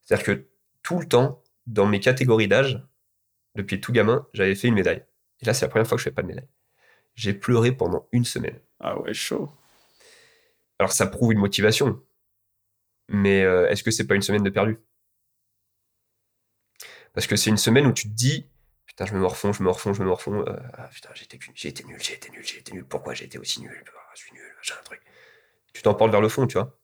C'est-à-dire que tout le temps, dans mes catégories d'âge, depuis tout gamin, j'avais fait une médaille. Et là, c'est la première fois que je fais pas de médaille. J'ai pleuré pendant une semaine. Ah ouais, chaud. Alors, ça prouve une motivation. Mais euh, est-ce que c'est pas une semaine de perdu? Parce que c'est une semaine où tu te dis Putain, je me morfonds, je me morfonds, je me morfonds. euh, ah, putain, j'ai été, été nul, j'ai été nul, j'ai été nul. Pourquoi j'ai été aussi nul? Ah, Je suis nul, machin, un truc. Tu t'emportes vers le fond, tu vois.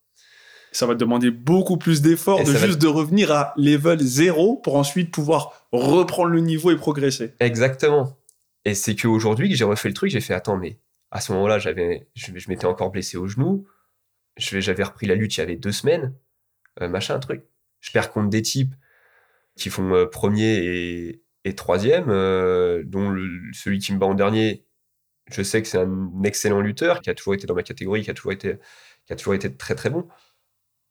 Ça va te demander beaucoup plus d'efforts de juste de revenir à level 0 pour ensuite pouvoir reprendre le niveau et progresser. Exactement. Et c'est qu'aujourd'hui que j'ai refait le truc, j'ai fait Attends, mais à ce moment-là, j'avais, je, je m'étais encore blessé au genou. J'avais repris la lutte il y avait deux semaines. euh, machin, un truc. Je perds contre des types qui font euh, premier et, et troisième, euh, dont celui qui me bat en dernier, je sais que c'est un excellent lutteur, qui a toujours été dans ma catégorie, qui a toujours été, qui a toujours été très très bon.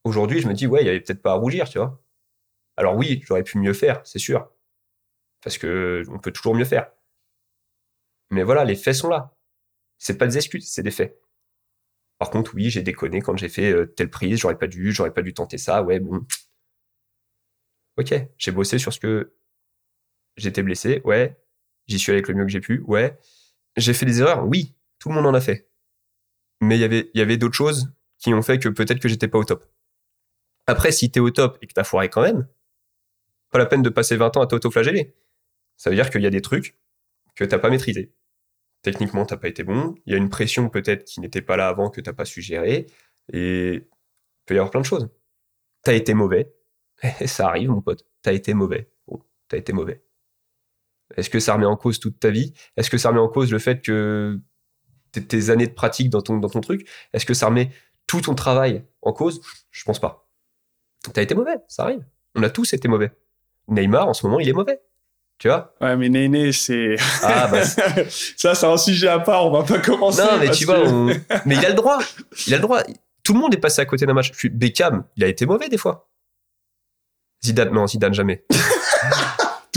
Aujourd'hui, je me dis, ouais, il y avait peut-être pas à rougir, tu vois. Alors oui, j'aurais pu mieux faire, c'est sûr. Parce que on peut toujours mieux faire. Mais voilà, les faits sont là. C'est pas des excuses, c'est des faits. Par contre, oui, j'ai déconné quand j'ai fait euh, telle prise, j'aurais pas dû, j'aurais pas dû tenter ça, ouais, bon. Ok, j'ai bossé sur ce que j'étais blessé, ouais. J'y suis allé avec le mieux que j'ai pu, ouais. J'ai fait des erreurs, oui, tout le monde en a fait. Mais il y avait, il y avait d'autres choses qui ont fait que peut-être que j'étais pas au top. Après, si t'es au top et que t'as foiré quand même, pas la peine de passer 20 ans à t'auto-flageller. Ça veut dire qu'il y a des trucs que t'as pas maîtrisés. Techniquement, t'as pas été bon. Il y a une pression peut-être qui n'était pas là avant que t'as pas su gérer. Et il peut y avoir plein de choses. T'as été mauvais. ça arrive, mon pote. T'as été mauvais. Bon, t'as été mauvais. Est-ce que ça remet en cause toute ta vie? Est-ce que ça remet en cause le fait que tes- années de pratique dans ton, dans ton truc? Est-ce que ça remet tout ton travail en cause? Je pense pas. T'as été mauvais, ça arrive. On a tous été mauvais. Neymar, en ce moment, il est mauvais. Tu vois? Ouais, mais Néné, c'est. Ah, bah, ça, c'est un sujet à part, on va pas commencer. Non, mais tu vois, on- mais il a le droit. Il a le droit. Tout le monde est passé à côté d'un match. Je suis- Beckham, il a été mauvais des fois. Zidane, non, Zidane jamais.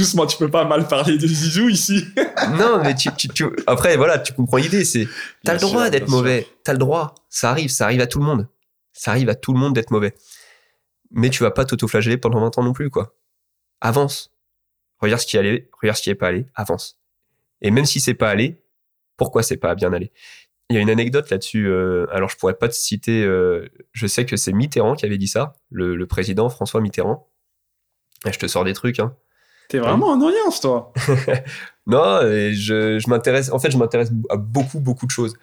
Doucement, tu peux pas mal parler de Zizou ici. non, mais tu, tu- tu- après, voilà, tu comprends l'idée. C'est, t'as le droit d'être mauvais. T'as le droit. Ça arrive, ça arrive à tout le monde. Ça arrive à tout le monde d'être mauvais. Mais tu vas pas t'auto-flageller pendant 20 ans non plus, quoi. Avance. Regarde ce qui est allé, regarde ce qui est pas allé, avance. Et même si c'est pas allé, pourquoi c'est pas bien allé? Il y a une anecdote là-dessus. euh, alors je pourrais pas te citer. euh, je sais que c'est Mitterrand qui avait dit ça, le, le président François Mitterrand. Et je te sors des trucs. Hein. T'es vraiment en audience, toi. Non, et je, je m'intéresse. En fait, je m'intéresse à beaucoup, beaucoup de choses.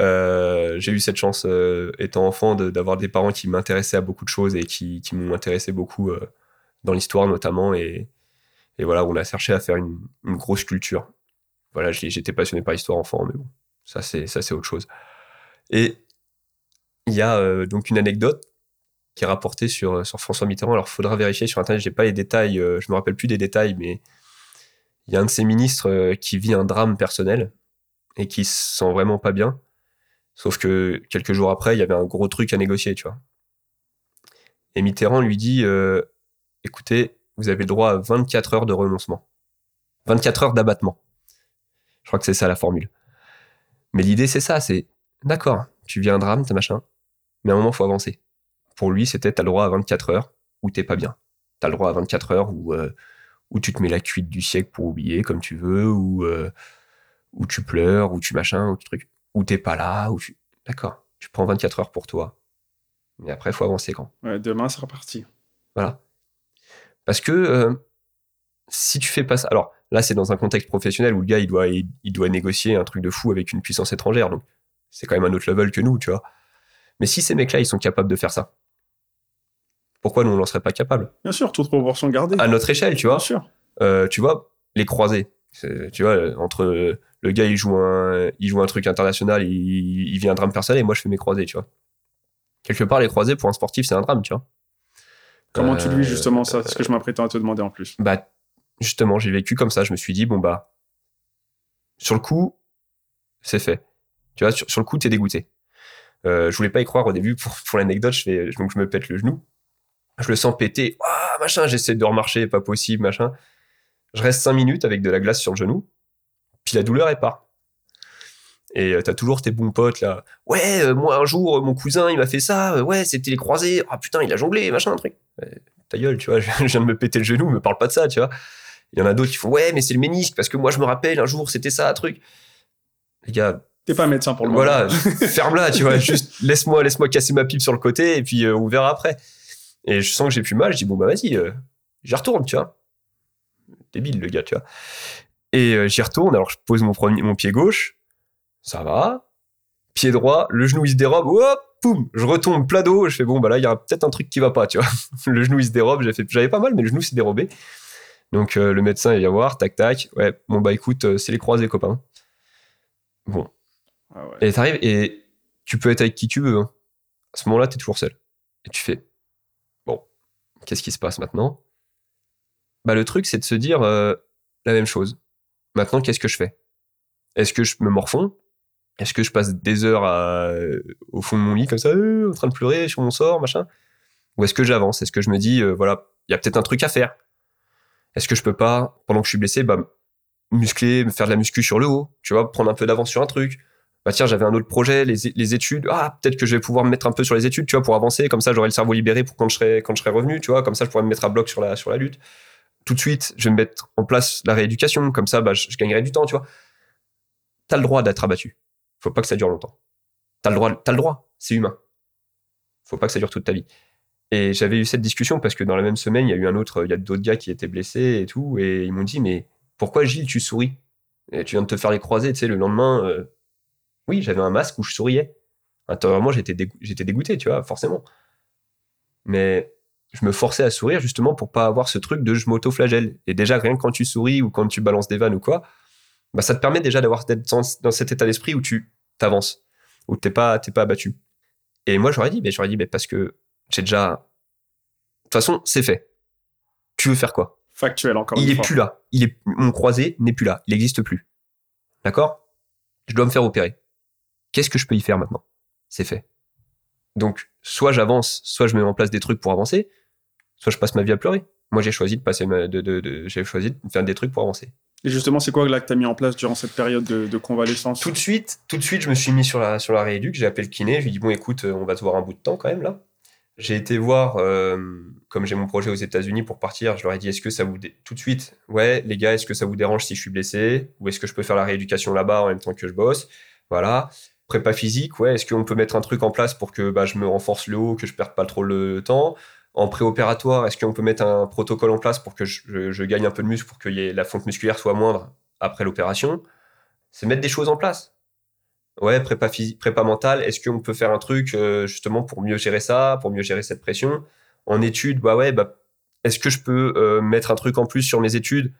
Euh, j'ai eu cette chance, euh, étant enfant, de- d'avoir des parents qui m'intéressaient à beaucoup de choses et qui, qui m'ont intéressé beaucoup euh, dans l'histoire notamment. Et, et voilà, on a cherché à faire une, une grosse culture. Voilà, j'ai- j'étais passionné par l'histoire enfant, mais bon, ça c'est ça c'est autre chose. Et il y a donc une anecdote qui est rapportée sur, sur François Mitterrand. Alors, faudra vérifier sur Internet, j'ai pas les détails, euh, je me rappelle plus des détails, mais il y a un de ces ministres euh, qui vit un drame personnel et qui se sent vraiment pas bien. Sauf que quelques jours après, il y avait un gros truc à négocier, tu vois. Et Mitterrand lui dit euh, écoutez, vous avez le droit à 24 heures de renoncement. 24 heures d'abattement. Je crois que c'est ça la formule. Mais l'idée, c'est ça c'est d'accord, tu vis un drame, t'as machin, mais à un moment, faut avancer. Pour lui, c'était t'as le droit à 24 heures où t'es pas bien. T'as le droit à 24 heures où, euh, ou tu te mets la cuite du siècle pour oublier comme tu veux, ou, euh, ou tu pleures, ou tu machin, ou tu truc, ou t'es pas là, ou tu. D'accord, tu prends 24 heures pour toi. Mais après, il faut avancer quand Ouais, demain, c'est reparti. Voilà. Parce que euh, si tu fais pas ça. Alors là, c'est dans un contexte professionnel où le gars, il doit, il, il doit négocier un truc de fou avec une puissance étrangère. Donc, c'est quand même un autre level que nous, tu vois. Mais si ces mecs-là, ils sont capables de faire ça, pourquoi nous, on n'en serait pas capable Bien sûr, toute proportion gardée. À notre échelle, tu vois. Bien sûr. Euh, tu vois, les croisés. Tu vois, euh, entre euh, le gars, il joue un, il joue un truc international, il, il vit un drame personnel et moi, je fais mes croisés, tu vois. Quelque part, les croisés, pour un sportif, c'est un drame, tu vois. Comment tu le vis Euh, justement ça? C'est ce que je m'apprêtais à te demander en plus. bah justement j'ai vécu comme ça je me suis dit bon bah sur le coup c'est fait tu vois sur, sur le coup t'es dégoûté euh, je voulais pas y croire au début pour, pour l'anecdote je fais donc je me pète le genou je le sens péter. Ah machin j'essaie de remarcher pas possible machin. Je reste cinq minutes avec de la glace sur le genou puis la douleur elle part et euh, t'as toujours tes bons potes là. Ouais euh, moi un jour euh, mon cousin il m'a fait ça euh, ouais c'était les croisés. Ah putain il a jonglé machin un truc. Ta gueule tu vois je viens de me péter le genou me parle pas de ça tu vois. Il y en a d'autres qui font ouais mais c'est le ménisque parce que moi je me rappelle un jour c'était ça un truc. Les gars T'es pas médecin pour le voilà moment. ferme-la tu vois juste laisse-moi laisse-moi casser ma pipe sur le côté et puis on verra après et je sens que j'ai plus mal je dis bon bah vas-y euh, j'y retourne tu vois débile le gars tu vois et euh, j'y retourne alors je pose mon premier mon pied gauche ça va pied droit le genou il se dérobe hop poum je retombe plat dos je fais bon bah là il y a peut-être un truc qui va pas tu vois le genou il se dérobe j'ai fait j'avais pas mal mais le genou s'est dérobé donc euh, le médecin il vient voir tac tac ouais bon bah écoute c'est les croisés copains bon Ah ouais. et t'arrives et tu peux être avec qui tu veux. hein. À ce moment-là, t'es toujours seul. Et tu fais, qu'est-ce qui se passe maintenant? Bah le truc, c'est de se dire euh, la même chose. Maintenant, qu'est-ce que je fais? Est-ce que je me morfonds? Est-ce que je passe des heures à- au fond de mon lit comme ça, euh, en train de pleurer sur mon sort, machin? Ou est-ce que j'avance? Est-ce que je me dis, euh, voilà, il y a peut-être un truc à faire? Est-ce que je peux pas, pendant que je suis blessé, bah, muscler, faire de la muscu sur le haut, tu vois, prendre un peu d'avance sur un truc? Bah tiens, j'avais un autre projet, les, les études. Ah, peut-être que je vais pouvoir me mettre un peu sur les études, tu vois, pour avancer. Comme ça, j'aurai le cerveau libéré pour quand je serai, quand je serai revenu, tu vois. Comme ça, je pourrais me mettre à bloc sur la, sur la lutte. Tout de suite, je vais me mettre en place la rééducation. Comme ça, bah, je, gagnerai du temps, tu vois. T'as le droit d'être abattu. Faut pas que ça dure longtemps. T'as le droit, t'as le droit. C'est humain. Faut pas que ça dure toute ta vie. Et j'avais eu cette discussion parce que dans la même semaine, il y a eu un autre, il y a d'autres gars qui étaient blessés et tout, et ils m'ont dit, mais pourquoi Gilles, tu souris? Et tu viens de te faire les croisés, tu sais, le lendemain, euh, oui, j'avais un masque où je souriais. Intérieurement, j'étais dégoûté, tu vois, forcément. Mais je me forçais à sourire justement pour pas avoir ce truc de je m'auto-flagelle. Et déjà, rien que quand tu souris ou quand tu balances des vannes ou quoi, bah, ça te permet déjà d'avoir d'être dans, dans cet état d'esprit où tu t'avances, où t'es pas, t'es pas abattu. Et moi, j'aurais dit, mais j'aurais dit, mais parce que j'ai déjà. De toute façon, c'est fait. Tu veux faire quoi? Factuel encore il une est fois. plus là. Il est, mon croisé n'est plus là. Il n'existe plus. D'accord? Je dois me faire opérer. Qu'est-ce que je peux y faire maintenant? C'est fait. Donc, soit j'avance, soit je mets en place des trucs pour avancer, soit je passe ma vie à pleurer. Moi, j'ai choisi de passer ma, de, de, de- j'ai choisi de faire des trucs pour avancer. Et justement, c'est quoi là que t'as mis en place durant cette période de, de convalescence? Tout de suite, tout de suite, je me suis mis sur la, sur la rééduque. J'ai appelé le kiné. Je lui ai dit, bon, écoute, euh, on va se voir un bout de temps quand même, là. J'ai été voir, euh, comme j'ai mon projet aux États-Unis pour partir, je leur ai dit, est-ce que ça vous. dé- Tout de suite, ouais, les gars, est-ce que ça vous dérange si je suis blessé? Ou est-ce que je peux faire la rééducation là-bas en même temps que je bosse? Voilà. Prépa physique, ouais, est-ce qu'on peut mettre un truc en place pour que bah, je me renforce le haut, que je perde pas trop le temps? En préopératoire, est-ce qu'on peut mettre un protocole en place pour que je, gagne un peu de muscle, pour que la fonte musculaire soit moindre après l'opération? C'est mettre des choses en place. Ouais, prépa, physique, prépa mentale, est-ce qu'on peut faire un truc euh, justement pour mieux gérer ça, pour mieux gérer cette pression? En études, bah ouais, bah, est-ce que je peux euh, mettre un truc en plus sur mes études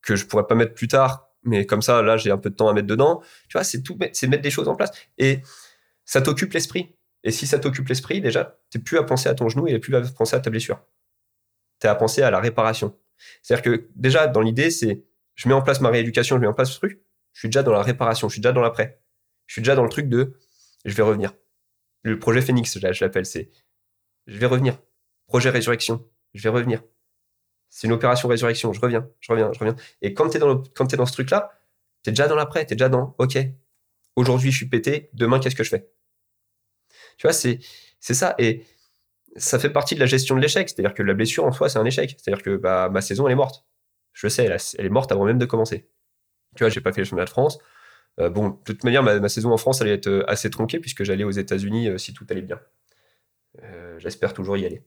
que je pourrais pas mettre plus tard, mais comme ça, là, j'ai un peu de temps à mettre dedans. Tu vois, c'est tout, c'est mettre des choses en place. Et ça t'occupe l'esprit. Et si ça t'occupe l'esprit, déjà, t'es plus à penser à ton genou et plus à penser à ta blessure. T'es à penser à la réparation. C'est-à-dire que déjà, dans l'idée, c'est je mets en place ma rééducation, je mets en place ce truc, je suis déjà dans la réparation, je suis déjà dans l'après. Je suis déjà dans le truc de je vais revenir. Le projet Phoenix, je l'appelle, c'est je vais revenir. Projet résurrection, je vais revenir. C'est une opération résurrection, je reviens, je reviens, je reviens. Et quand tu es dans, t'es dans ce truc-là, tu es déjà dans l'après, tu es déjà dans OK, aujourd'hui je suis pété, demain qu'est-ce que je fais? Tu vois, c'est ça. Et ça fait partie de la gestion de l'échec. C'est-à-dire que la blessure en soi, c'est un échec. C'est-à-dire que bah, ma saison, elle est morte. Je le sais, elle, est morte avant même de commencer. Tu vois, j'ai pas fait le championnat de France. Euh, bon, de toute manière, ma, saison en France allait être euh, assez tronquée puisque j'allais aux États-Unis euh, si tout allait bien. J'espère toujours y aller.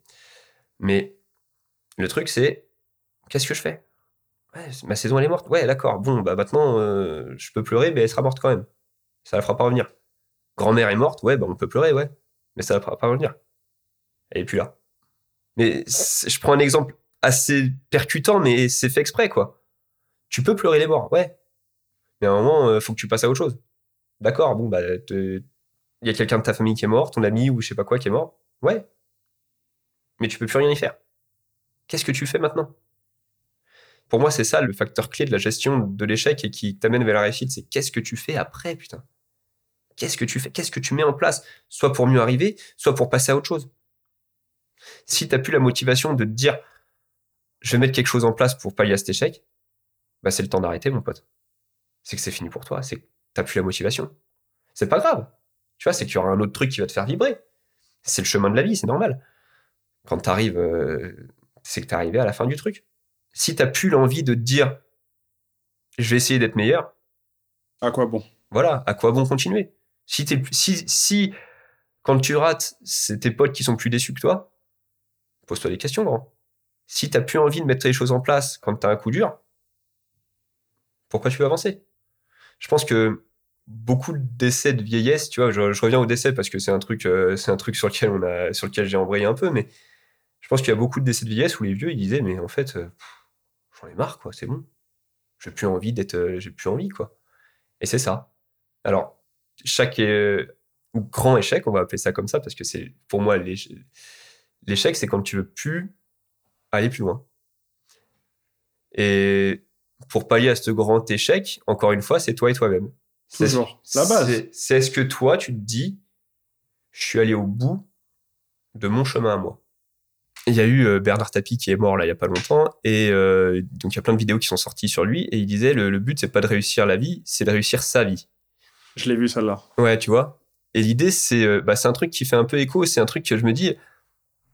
Mais le truc, c'est qu'est-ce que je fais? Ouais, Ma saison, elle est morte. Ouais, d'accord. Bon, bah maintenant, euh, je peux pleurer, mais elle sera morte quand même. Ça la fera pas revenir. Grand-mère est morte, ouais, bah on peut pleurer, ouais. Mais ça la fera pas revenir. Elle est plus là. Mais je prends un exemple assez percutant, mais c'est fait exprès, quoi. Tu peux pleurer les morts, ouais. Mais à un moment, euh, faut que tu passes à autre chose. D'accord, bon, bah, il y a quelqu'un de ta famille qui est mort, ton ami ou je sais pas quoi qui est mort. Ouais. Mais tu peux plus rien y faire. Qu'est-ce que tu fais maintenant? Pour moi, c'est ça le facteur clé de la gestion de l'échec et qui t'amène vers la réussite. C'est qu'est-ce que tu fais après, putain? Qu'est-ce que tu fais Qu'est-ce que tu mets en place Soit pour mieux arriver, soit pour passer à autre chose? Si t'as plus la motivation de te dire je vais mettre quelque chose en place pour pallier à cet échec, bah c'est le temps d'arrêter, mon pote. C'est que c'est fini pour toi. C'est que t'as plus la motivation. C'est pas grave. Tu vois, c'est qu'il y aura un autre truc qui va te faire vibrer. C'est le chemin de la vie, c'est normal. Quand t'arrives, euh, c'est que t'es arrivé à la fin du truc. Si t'as plus l'envie de te dire je vais essayer d'être meilleur, À quoi bon? Voilà, à quoi bon continuer? Si, t'es, si, si, quand tu rates, c'est tes potes qui sont plus déçus que toi, pose-toi des questions, grand. Si t'as plus envie de mettre les choses en place quand t'as un coup dur, pourquoi tu veux avancer? Je pense que beaucoup de décès de vieillesse, tu vois, je, je reviens au décès parce que c'est un truc, euh, c'est un truc sur lequel on a, sur lequel j'ai embrayé un peu, mais je pense qu'il y a beaucoup de décès de vieillesse où les vieux ils disaient, mais en fait, euh, pff, j'en ai marre, quoi, c'est bon. J'ai plus envie d'être, euh, j'ai plus envie, quoi. Et c'est ça. Alors, chaque euh, grand échec, on va appeler ça comme ça, parce que c'est pour moi l'éche- l'échec, c'est quand tu veux plus aller plus loin. Et pour pallier à ce grand échec, encore une fois, c'est toi et toi-même. Toujours. La base. c'est- est-ce que toi, tu te dis, je suis allé au bout de mon chemin à moi. Il y a eu euh, Bernard Tapie qui est mort là il y a pas longtemps et euh, donc il y a plein de vidéos qui sont sorties sur lui et il disait le, le but c'est pas de réussir la vie, c'est de réussir sa vie. Je l'ai vu celle-là. Ouais, tu vois. Et l'idée, c'est euh, bah, c'est un truc qui fait un peu écho. C'est un truc que je me dis,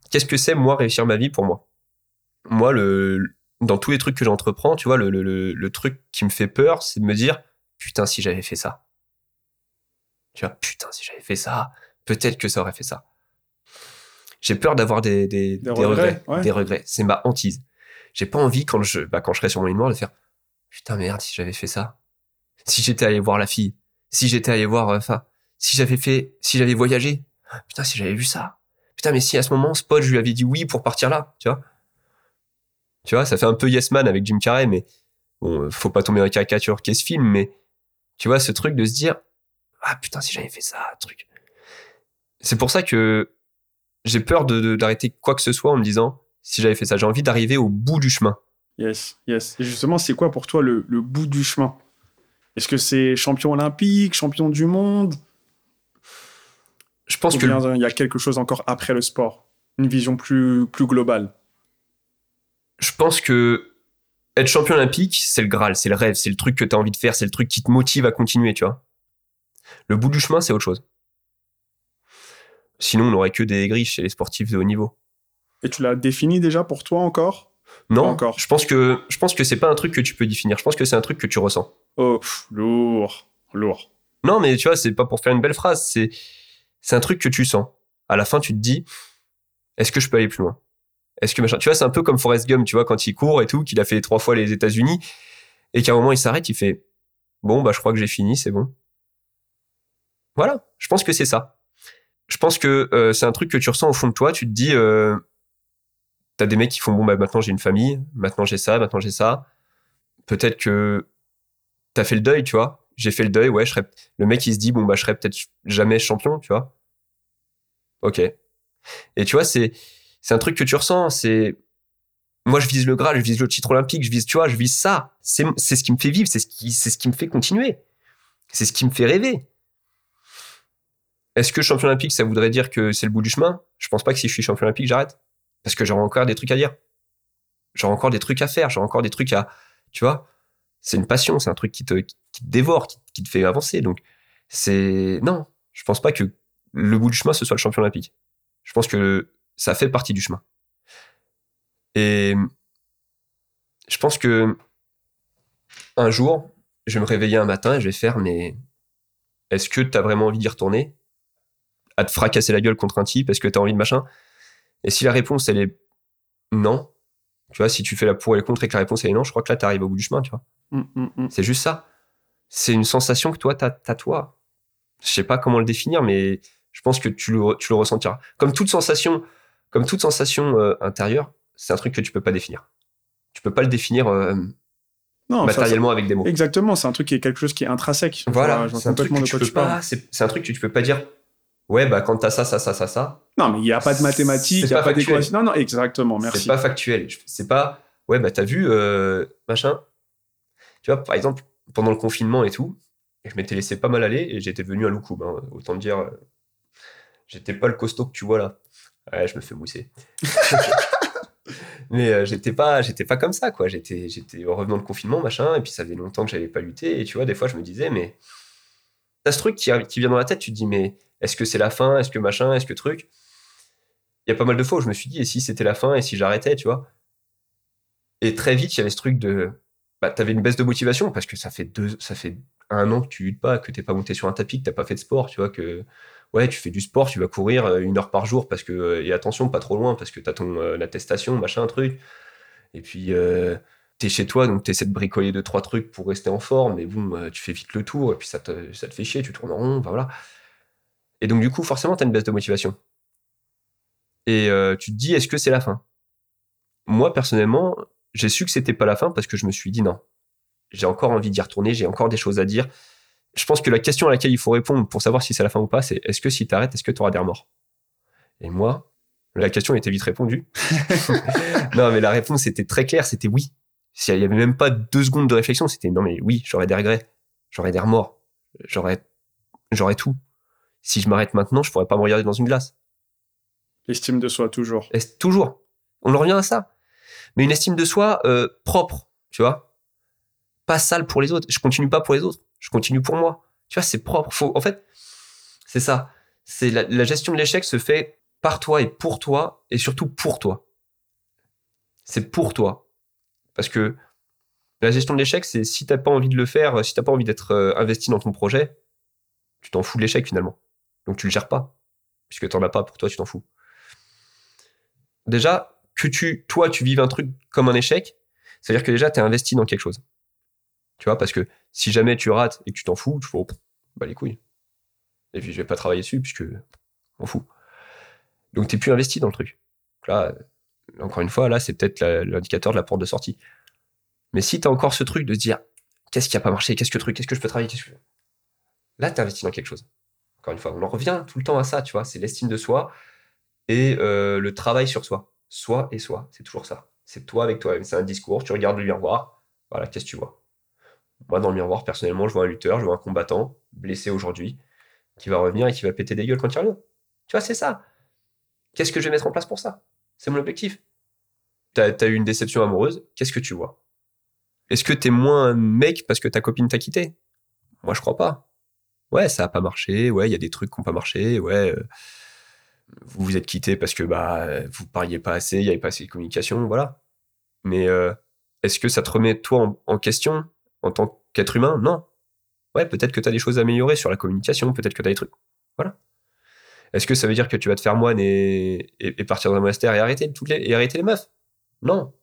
qu'est-ce que c'est, moi, réussir ma vie pour moi? Moi, le, dans tous les trucs que j'entreprends, tu vois, le, le, le, le truc qui me fait peur, c'est de me dire, putain, si j'avais fait ça. Tu vois, putain, si j'avais fait ça, peut-être que ça aurait fait ça. J'ai peur d'avoir des, des, Des regrets, ouais. Des regrets. C'est ma hantise. J'ai pas envie, quand je, bah, quand je serai sur mon lit noir, de faire, putain, merde, si j'avais fait ça. Si j'étais allé voir la fille si j'étais allé voir, euh, enfin, si j'avais fait, si j'avais voyagé, putain, si j'avais vu ça, putain, mais si à ce moment, ce pote, je lui avais dit oui pour partir là, tu vois. Tu vois, ça fait un peu Yes Man avec Jim Carrey, mais bon, euh, faut pas tomber dans la caricature qu'est ce film, mais tu vois, ce truc de se dire, ah putain, si j'avais fait ça, truc. C'est pour ça que j'ai peur de, de- d'arrêter quoi que ce soit en me disant, si j'avais fait ça, j'ai envie d'arriver au bout du chemin. Yes, yes. Et justement, c'est quoi pour toi le, le bout du chemin? Est-ce que c'est champion olympique, champion du monde? Je pense Ou que y a quelque chose encore après le sport Une vision plus, plus globale? Je pense que être champion olympique, c'est le Graal, c'est le rêve, c'est le truc que tu as envie de faire, c'est le truc qui te motive à continuer, tu vois. Le bout du chemin, c'est autre chose. Sinon, on n'aurait que des aigris chez les sportifs de haut niveau. Et tu l'as défini déjà pour toi encore? Non, Pas encore. je pense que je pense que c'est pas un truc que tu peux définir. Je pense que c'est un truc que tu ressens. Oh, pff, lourd, lourd. Non, mais tu vois, c'est pas pour faire une belle phrase. C'est c'est un truc que tu sens. À la fin, tu te dis, est-ce que je peux aller plus loin? Est-ce que machin Tu vois, c'est un peu comme Forrest Gump, tu vois, quand il court et tout, qu'il a fait trois fois les États-Unis et qu'à un moment il s'arrête, il fait, bon bah je crois que j'ai fini, c'est bon. Voilà, je pense que c'est ça. Je pense que euh, c'est un truc que tu ressens au fond de toi. Tu te dis, euh, t'as des mecs qui font bon bah maintenant j'ai une famille, maintenant j'ai ça, maintenant j'ai ça. Peut-être que t'as fait le deuil, tu vois. J'ai fait le deuil, ouais. Le mec il se dit bon bah je serais peut-être jamais champion, tu vois. Ok. Et tu vois c'est c'est un truc que tu ressens. C'est moi je vise le Graal, je vise le titre olympique, je vise tu vois, je vise ça. C'est c'est ce qui me fait vivre, c'est ce qui c'est ce qui me fait continuer. C'est ce qui me fait rêver. Est-ce que champion olympique, ça voudrait dire que c'est le bout du chemin? Je pense pas que si je suis champion olympique, j'arrête. Parce que j'aurai encore des trucs à dire. J'aurai encore des trucs à faire, j'aurai encore des trucs à. Tu vois? C'est une passion, c'est un truc qui te, dévore, qui, qui te fait avancer. Donc, c'est. Non, je pense pas que le bout du chemin, ce soit le champion olympique. Je pense que ça fait partie du chemin. Et je pense que un jour, je vais me réveiller un matin et je vais faire, mais est-ce que tu as vraiment envie d'y retourner? À te fracasser la gueule contre un type Est-ce que tu as envie de machin Et si la réponse, elle est non, tu vois, si tu fais la pour et le contre et que la réponse est non, je crois que là, tu arrives au bout du chemin, tu vois. Mm, mm, mm. C'est juste ça. C'est une sensation que toi, t'as as toi. Je sais pas comment le définir, mais je pense que tu le, tu le ressentiras. Comme toute sensation, comme toute sensation euh, intérieure, c'est un truc que tu peux pas définir. Tu peux pas le définir euh, Non, ça, matériellement avec des mots. exactement, c'est un truc qui est quelque chose qui est intrinsèque. Voilà, c'est un truc complètement que tu peux tu pas. C'est un truc que tu peux pas dire. Ouais, bah quand t'as ça, ça, ça, ça, ça. Non, mais il n'y a pas de mathématiques, il C'est n'y a pas d'équation. Non, non, exactement, C'est merci. pas factuel. C'est pas. Ouais, bah t'as vu euh, machin. Tu vois, par exemple, pendant le confinement et tout, je m'étais laissé pas mal aller et j'étais devenu un loukoum. hein. Autant dire, euh, j'étais pas le costaud que tu vois là. Ouais, je me fais mousser. Mais euh, j'étais pas, j'étais pas comme ça quoi. J'étais, j'étais en revenant de confinement machin et puis ça faisait longtemps que j'avais pas lutté et tu vois des fois je me disais mais t'as ce truc qui, qui vient dans la tête, tu te dis mais est-ce que c'est la fin, est-ce que machin, est-ce que truc? Il y a pas mal de fois où je me suis dit et si c'était la fin et si j'arrêtais, tu vois? Et très vite il y avait ce truc de, bah t'avais une baisse de motivation parce que ça fait deux, ça fait un an que tu luttes pas, que t'es pas monté sur un tapis, que t'as pas fait de sport, tu vois que ouais, tu fais du sport, tu vas courir euh, une heure par jour parce que euh, et attention, pas trop loin parce que t'as ton euh, attestation, machin, truc. Et puis t'es chez toi, donc t'essaies de bricoler deux trois trucs pour rester en forme, bon, euh, tu fais vite le tour et puis ça te ça te fait chier, tu tournes en rond, bah voilà. Et donc du coup, forcément, t'as une baisse de motivation. Et euh, tu te dis, est-ce que c'est la fin? Moi, personnellement, j'ai su que c'était pas la fin parce que je me suis dit non. J'ai encore envie d'y retourner, j'ai encore des choses à dire je pense que la question à laquelle il faut répondre pour savoir si c'est la fin ou pas, c'est est-ce que si t'arrêtes, est-ce que tu auras des remords? Et moi, la question était vite répondue. non, mais la réponse était très claire, c'était oui. S'il y avait même pas deux secondes de réflexion, c'était non, mais oui, j'aurais des regrets, j'aurais des remords, j'aurais, j'aurais tout. Si je m'arrête maintenant, je pourrais pas me regarder dans une glace. L'estime de soi, toujours. Est- toujours. On en revient à ça. Mais une estime de soi euh, propre, tu vois. Pas sale pour les autres. Je continue pas pour les autres. Je continue pour moi. Tu vois, c'est propre. Faut, en fait, c'est ça. C'est la, la gestion de l'échec se fait par toi et pour toi et surtout pour toi. C'est pour toi. Parce que la gestion de l'échec, c'est si t'as pas envie de le faire, si t'as pas envie d'être euh, investi dans ton projet, tu t'en fous de l'échec finalement. Donc tu le gères pas. Puisque t'en as pas pour toi, tu t'en fous déjà, que tu, toi, tu vives un truc comme un échec, c'est-à-dire que déjà, tu es investi dans quelque chose. Tu vois, parce que si jamais tu rates et que tu t'en fous, tu fais, oh, bah les couilles. Et puis, je vais pas travailler dessus, puisque m'en fous. Donc, t'es plus investi dans le truc. Donc là, encore une fois, là, c'est peut-être l'indicateur de la porte de sortie. Mais si tu encore ce truc de se dire, qu'est-ce qui a pas marché, qu'est-ce que truc, qu'est-ce que je peux travailler, qu'est-ce que... Là, tu investi dans quelque chose. Encore une fois, on en revient tout le temps à ça, tu vois, c'est l'estime de soi et euh, le travail sur soi. Soi et soi, c'est toujours ça. C'est toi avec toi-même. C'est un discours, tu regardes le miroir, voilà, qu'est-ce que tu vois? Moi, dans le miroir, personnellement, je vois un lutteur, je vois un combattant, blessé aujourd'hui, qui va revenir et qui va péter des gueules quand il revient. Tu vois, c'est ça. Qu'est-ce que je vais mettre en place pour ça? C'est mon objectif. T'as as eu une déception amoureuse, qu'est-ce que tu vois? Est-ce que t'es moins un mec parce que ta copine t'a quitté? Moi, je crois pas. Ouais, ça a pas marché, ouais, il y a des trucs qui ont pas marché, ouais. euh, vous vous êtes quitté parce que bah vous parliez pas assez, il y avait pas assez de communication, voilà. Mais euh, est-ce que ça te remet toi en, question en tant qu'être humain? Non. Ouais, peut-être que tu as des choses à améliorer sur la communication, peut-être que tu as des trucs. Voilà. Est-ce que ça veut dire que tu vas te faire moine et, et, et partir monastère et arrêter toutes les et arrêter les meufs? Non.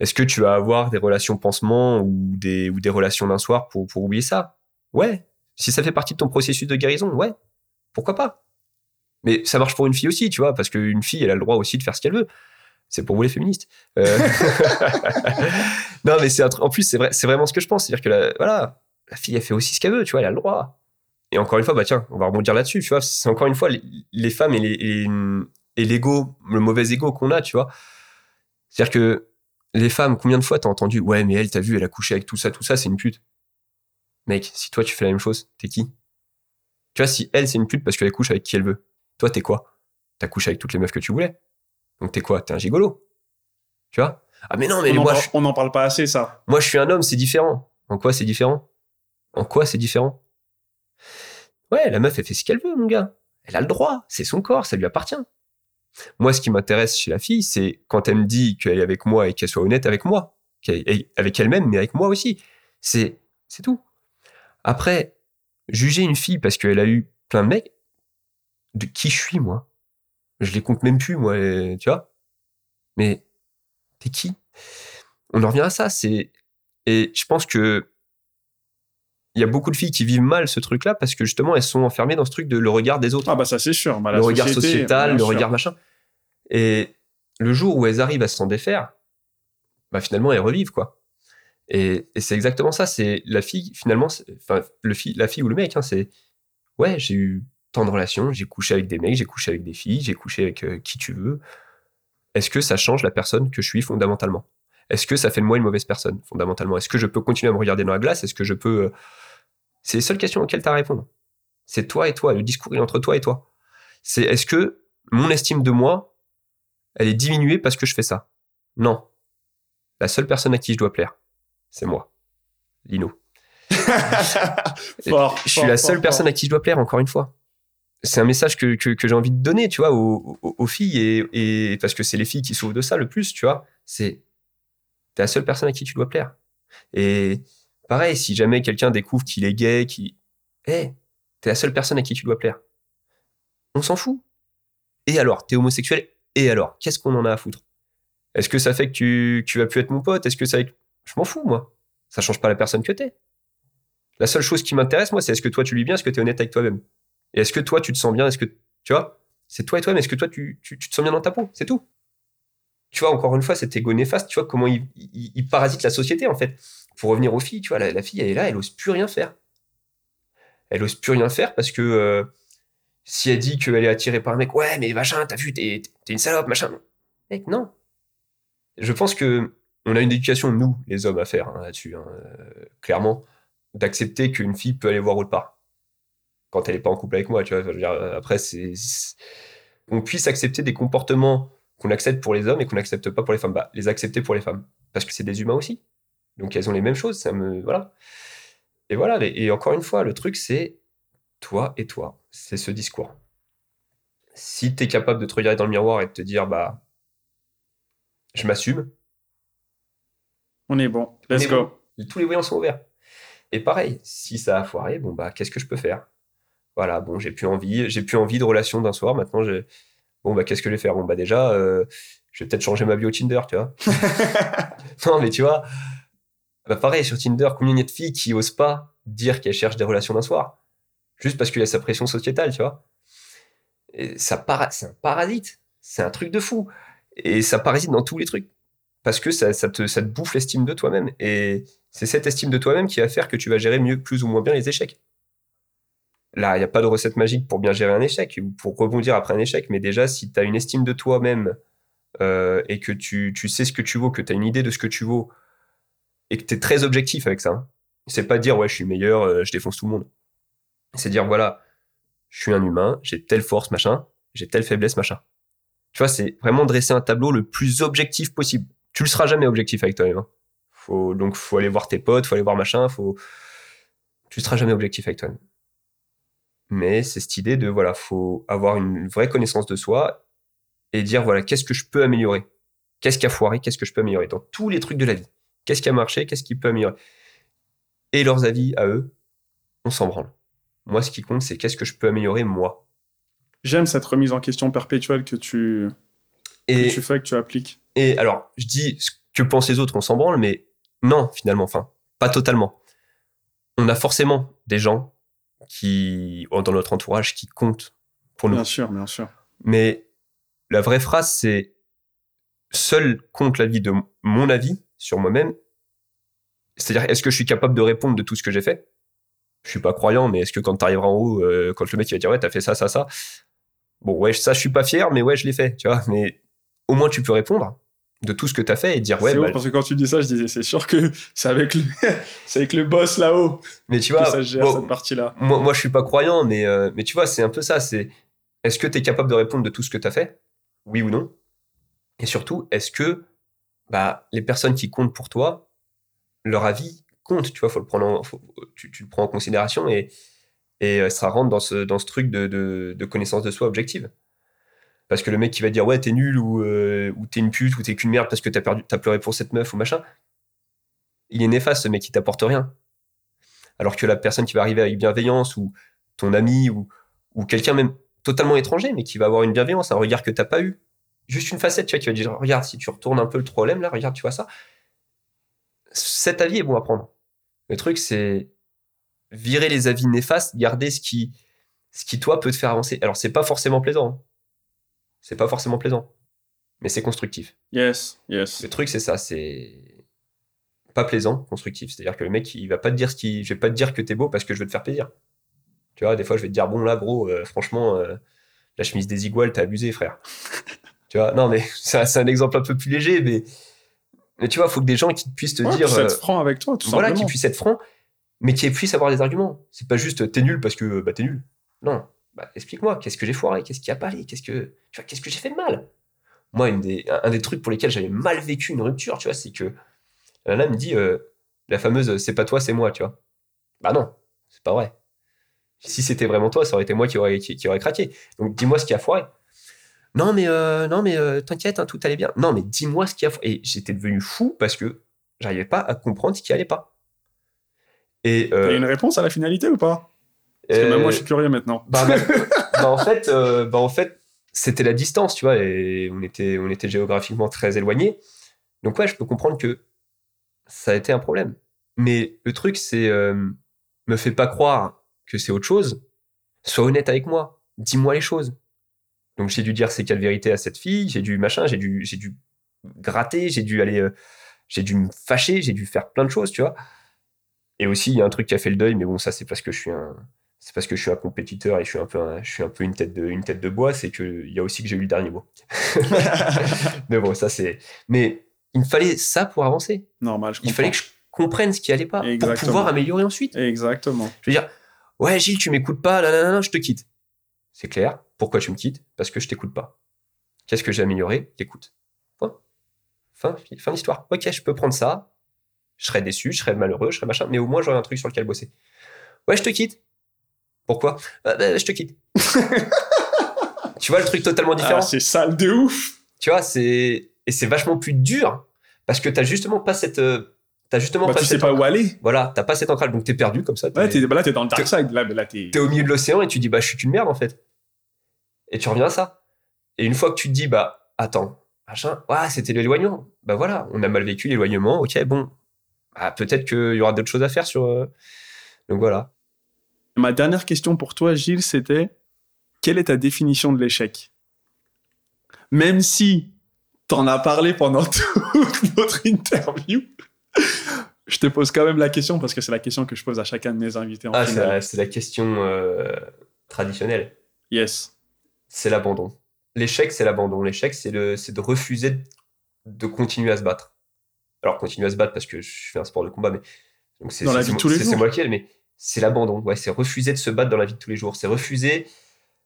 Est-ce que tu vas avoir des relations pansement ou des ou des relations d'un soir pour pour oublier ça? Ouais. Si ça fait partie de ton processus de guérison, ouais. Pourquoi pas mais ça marche pour une fille aussi, tu vois, parce qu'une fille, elle a le droit aussi de faire ce qu'elle veut. C'est pour vous les féministes. Euh, non, mais c'est en plus, c'est vrai, vraiment ce que je pense. C'est-à-dire que la, voilà, la fille, elle fait aussi ce qu'elle veut, tu vois, elle a le droit. Et encore une fois, bah tiens, on va rebondir là-dessus, tu vois. C'est encore une fois les, femmes et l'ego, le mauvais ego qu'on a, tu vois. C'est-à-dire que les femmes, combien de fois t'as entendu, ouais, mais elle, t'as vu, elle a couché avec tout ça, tout ça, c'est une pute. Mec, si toi tu fais la même chose, t'es qui? Tu vois, si elle, c'est une pute parce qu'elle couche avec qui elle veut, toi, t'es quoi? T'as couché avec toutes les meufs que tu voulais. Donc t'es quoi? T'es un gigolo. Tu vois? Ah mais non, mais on, moi, en, je, par- on n'en parle pas assez, ça. moi je suis un homme, c'est différent. En quoi c'est différent? En quoi c'est différent? Ouais, la meuf, elle fait ce qu'elle veut, mon gars. Elle a le droit, c'est son corps, ça lui appartient. Moi, ce qui m'intéresse chez la fille, c'est quand elle me dit qu'elle est avec moi et qu'elle soit honnête avec moi. avec elle-même, mais avec moi aussi. C'est, c'est tout. Après, juger une fille parce qu'elle a eu plein de mecs, de qui je suis, moi? Je les compte même plus, moi, tu vois? Mais t'es qui? On en revient à ça, c'est... Et je pense que il y a beaucoup de filles qui vivent mal ce truc-là parce que justement elles sont enfermées dans ce truc de le regard des autres. Ah bah ça c'est sûr. Bah, le regard sociétal, le regard machin. Et le jour où elles arrivent à s'en défaire, bah finalement elles revivent quoi. Et, c'est exactement ça. C'est la fille finalement, enfin le fille, la fille ou le mec, hein, c'est ouais j'ai eu tant de relations, j'ai couché avec des mecs, j'ai couché avec des filles, j'ai couché avec euh, qui tu veux. Est-ce que ça change la personne que je suis fondamentalement? Est-ce que ça fait de moi une mauvaise personne fondamentalement? Est-ce que je peux continuer à me regarder dans la glace? Est-ce que je peux euh, C'est les seules questions auxquelles tu as à répondre. C'est toi et toi. Le discours est entre toi et toi. C'est est-ce que mon estime de moi, elle est diminuée parce que je fais ça? Non. La seule personne à qui je dois plaire, c'est moi, Lino. je suis la seule personne à qui je dois plaire, encore une fois c'est un message que, que, j'ai envie de donner, tu vois, aux, filles, et, et, parce que c'est les filles qui souffrent de ça le plus, tu vois. C'est, t'es la seule personne à qui tu dois plaire. Et pareil, si jamais quelqu'un découvre qu'il est gay, qui, hé, t'es la seule personne à qui tu dois plaire. On s'en fout. Et alors, t'es homosexuel, et alors, qu'est-ce qu'on en a à foutre? Est-ce que ça fait que tu, tu vas plus être mon pote? Est-ce que ça, je m'en fous, moi. Ça change pas la personne que t'es. La seule chose qui m'intéresse, moi, c'est est-ce que toi tu lis bien, est-ce que tu es honnête avec toi-même? Et est-ce que toi, tu te sens bien Est-ce que, tu vois, c'est toi et toi, mais est-ce que toi, tu, tu, te sens bien dans ta peau? C'est tout. Tu vois, encore une fois, cet égo néfaste, tu vois, comment il, il, parasite la société, en fait. Pour revenir aux filles, tu vois, la, fille, elle est là, elle ose plus rien faire. Elle ose plus rien faire parce que euh, si elle dit qu'elle est attirée par un mec, ouais, mais machin, t'as vu, t'es, une salope, machin. Mec, non. Je pense que on a une éducation, nous, les hommes, à faire hein, là-dessus, hein, euh, clairement, d'accepter qu'une fille peut aller voir autre part quand elle n'est pas en couple avec moi, tu vois. Euh, après, c'est qu'on puisse accepter des comportements qu'on accepte pour les hommes et qu'on n'accepte pas pour les femmes. Bah, les accepter pour les femmes, parce que c'est des humains aussi. Donc elles ont les mêmes choses. Ça me voilà. Et voilà. Et encore une fois, le truc c'est toi et toi. C'est ce discours. Si tu es capable de te regarder dans le miroir et de te dire bah je m'assume. On est bon. Let's go. Tous les voyants sont ouverts. Et pareil, si ça a foiré, bon bah qu'est-ce que je peux faire? Voilà, bon, j'ai plus envie, j'ai plus envie de relation d'un soir. Maintenant, j'ai, bon, bah, qu'est-ce que je vais faire? Bon, bah, déjà, euh, je vais peut-être changer ma bio Tinder, tu vois. non, mais tu vois, bah, pareil, sur Tinder, combien il y a de filles qui osent pas dire qu'elles cherchent des relations d'un soir? Juste parce qu'il y a sa pression sociétale, tu vois. Et ça para... c'est un parasite. C'est un truc de fou. Et ça parasite dans tous les trucs. Parce que ça, ça, te, ça te bouffe l'estime de toi-même. Et c'est cette estime de toi-même qui va faire que tu vas gérer mieux, plus ou moins bien les échecs. Là, il n'y a pas de recette magique pour bien gérer un échec ou pour rebondir après un échec. Mais déjà, si tu as une estime de toi-même euh, et que tu, sais ce que tu vaux, que tu as une idée de ce que tu vaux et que tu es très objectif avec ça, hein. c'est pas dire ouais, je suis meilleur, euh, je défonce tout le monde. C'est dire voilà, je suis un humain, j'ai telle force, machin, j'ai telle faiblesse, machin. Tu vois, c'est vraiment dresser un tableau le plus objectif possible. Tu le seras jamais objectif avec toi-même. Hein. Faut, donc, faut aller voir tes potes, faut aller voir machin, faut. Tu ne seras jamais objectif avec toi-même mais c'est cette idée de voilà, faut avoir une vraie connaissance de soi et dire voilà, qu'est-ce que je peux améliorer? Qu'est-ce qui a foiré? Qu'est-ce que je peux améliorer? Dans tous les trucs de la vie Qu'est-ce qui a marché? Qu'est-ce qui peut améliorer? Et leurs avis à eux, on s'en branle. Moi, ce qui compte, c'est qu'est-ce que je peux améliorer moi? J'aime cette remise en question perpétuelle que tu, et, que tu fais, que tu appliques. Et alors, je dis ce que pensent les autres, on s'en branle, mais non, finalement, enfin, pas totalement. On a forcément des gens qui, dans notre entourage, qui comptent pour nous. Bien sûr, bien sûr. Mais la vraie phrase, c'est seul compte la vie de mon avis sur moi-même. C'est-à-dire, est-ce que je suis capable de répondre de tout ce que j'ai fait? Je suis pas croyant, mais est-ce que quand tu arriveras en haut, euh, quand le mec il va dire ouais, t'as fait ça, ça, ça, bon ouais, ça je suis pas fier, mais ouais, je l'ai fait, tu vois. Mais au moins tu peux répondre de tout ce que tu as fait et dire ouais. C'est bah, parce que quand tu dis ça, je disais c'est sûr que c'est avec le, c'est avec le boss là-haut. Mais tu vois, ça gère cette partie-là. Moi, moi, je suis pas croyant, mais euh, mais tu vois, c'est un peu ça. C'est est-ce que tu es capable de répondre de tout ce que tu as fait, oui ou non? Et surtout, est-ce que bah les personnes qui comptent pour toi, leur avis compte. Tu vois, faut le prendre, tu, tu, le prends en considération et et euh, ça rentre dans ce dans ce truc de, de, de connaissance de soi objective. Parce que le mec qui va dire ouais, t'es nul ou, euh, ou t'es une pute ou t'es qu'une merde parce que t'as perdu, pleuré pour cette meuf ou machin. il est néfaste, ce mec, il t'apporte rien. Alors que la personne qui va arriver avec bienveillance, ou ton ami, ou, ou quelqu'un même totalement étranger, mais qui va avoir une bienveillance, un regard que t'as pas eu. Juste une facette, tu vois, qui va dire, regarde, si tu retournes un peu le problème, là, regarde, tu vois ça. Cet avis est bon à prendre. Le truc, c'est virer les avis néfastes, garder ce qui, ce qui toi peut te faire avancer. Alors c'est pas forcément plaisant. C'est pas forcément plaisant, mais c'est constructif. Yes, yes. Le truc c'est ça, c'est pas plaisant, constructif. C'est-à-dire que le mec il va pas te dire ce qui, je vais pas te dire que t'es beau parce que je veux te faire plaisir. Tu vois, des fois je vais te dire bon là gros, euh, franchement euh, la chemise des iguales t'as abusé frère. tu vois, non mais c'est un, exemple un peu plus léger, mais mais tu vois, faut que des gens qui puissent te Ouais, dire puis être euh, franc avec toi, tout voilà, qui puissent être francs, mais qui puissent avoir des arguments. C'est pas juste t'es nul parce que bah t'es nul. Non, bah explique-moi, qu'est-ce que j'ai foiré, qu'est-ce qui a pas allé, qu'est-ce que tu vois, qu'est-ce que j'ai fait de mal? Moi, une des, un, des trucs pour lesquels j'avais mal vécu une rupture, tu vois, c'est que la nana me dit euh, la fameuse c'est pas toi, c'est moi, tu vois. Bah non, c'est pas vrai. Si c'était vraiment toi, ça aurait été moi qui aurait, qui, qui aurait craqué. Donc dis-moi ce qui a foiré. Non mais euh, non mais euh, t'inquiète, hein, tout allait bien. Non mais dis-moi ce qui a foiré. Et j'étais devenu fou parce que j'arrivais pas à comprendre ce qui allait pas. Et T'as euh, une réponse à la finalité ou pas? Parce que même euh, moi, je suis curieux maintenant. bah, bah, bah, en fait, euh, bah, en fait, c'était la distance, tu vois, et on était, on était géographiquement très éloignés. Donc ouais, je peux comprendre que ça a été un problème. Mais le truc, c'est euh, me fais pas croire que c'est autre chose. Sois honnête avec moi. Dis-moi les choses. Donc j'ai dû dire ces quatre vérités à cette fille. J'ai dû machin. J'ai dû, j'ai dû gratter. J'ai dû aller, euh, j'ai dû me fâcher. J'ai dû faire plein de choses, tu vois. Et aussi, il y a un truc qui a fait le deuil, mais bon, ça c'est parce que je suis un, c'est parce que je suis un compétiteur et je suis un peu, un- je suis un peu une tête de, une tête de bois. C'est que il y a aussi que j'ai eu le dernier mot. mais bon, ça c'est. Mais il me fallait ça pour avancer. Normal, je comprends. Il fallait que je comprenne ce qui allait pas Exactement. pour pouvoir améliorer ensuite. Exactement. Je veux dire, ouais, Gilles, tu m'écoutes pas, là, là, là, je te quitte. C'est clair. Pourquoi tu me quittes? Parce que je t'écoute pas. Qu'est-ce que j'ai amélioré? T'écoutes. Point. Fin, fin d'histoire. Ok, je peux prendre ça. Je serais déçu, je serais malheureux, je serais machin, mais au moins j'aurais un truc sur lequel bosser. Ouais, je te quitte. Pourquoi? Bah, bah, Je te quitte. tu vois le truc totalement différent? Ah, c'est sale de ouf. tu vois, c'est et c'est vachement plus dur parce que t'as justement pas cette, euh, t'as justement Bah, pas tu sais pas où aller. voilà, t'as pas cette ancrage, donc t'es perdu comme ça. T'es, Ouais, t'es, bah là, t'es dans le dark side. Là, là t'es. au milieu de l'océan et tu dis bah je suis qu'une merde en fait. Et tu reviens à ça. Et une fois que tu te dis bah attends, machin, ouais c'était l'éloignement. Bah voilà, on a mal vécu l'éloignement. Ok bon, bah, peut-être qu'il y aura d'autres choses à faire sur. euh, Donc voilà. Ma dernière question pour toi, Gilles, c'était quelle est ta définition de l'échec? Même si t'en as parlé pendant toute notre interview, je te pose quand même la question parce que c'est la question que je pose à chacun de mes invités en Ah c'est la, question euh, traditionnelle. Yes. c'est l'abandon. L'échec, c'est l'abandon. L'échec, c'est le, c'est de refuser de, continuer à se battre. Alors, continuer à se battre parce que je fais un sport de combat, mais donc c'est Dans la c'est- vie de tous les c'est- jours. C'est moi qui ai, mais c'est l'abandon. Ouais, c'est refuser de se battre dans la vie de tous les jours. C'est refuser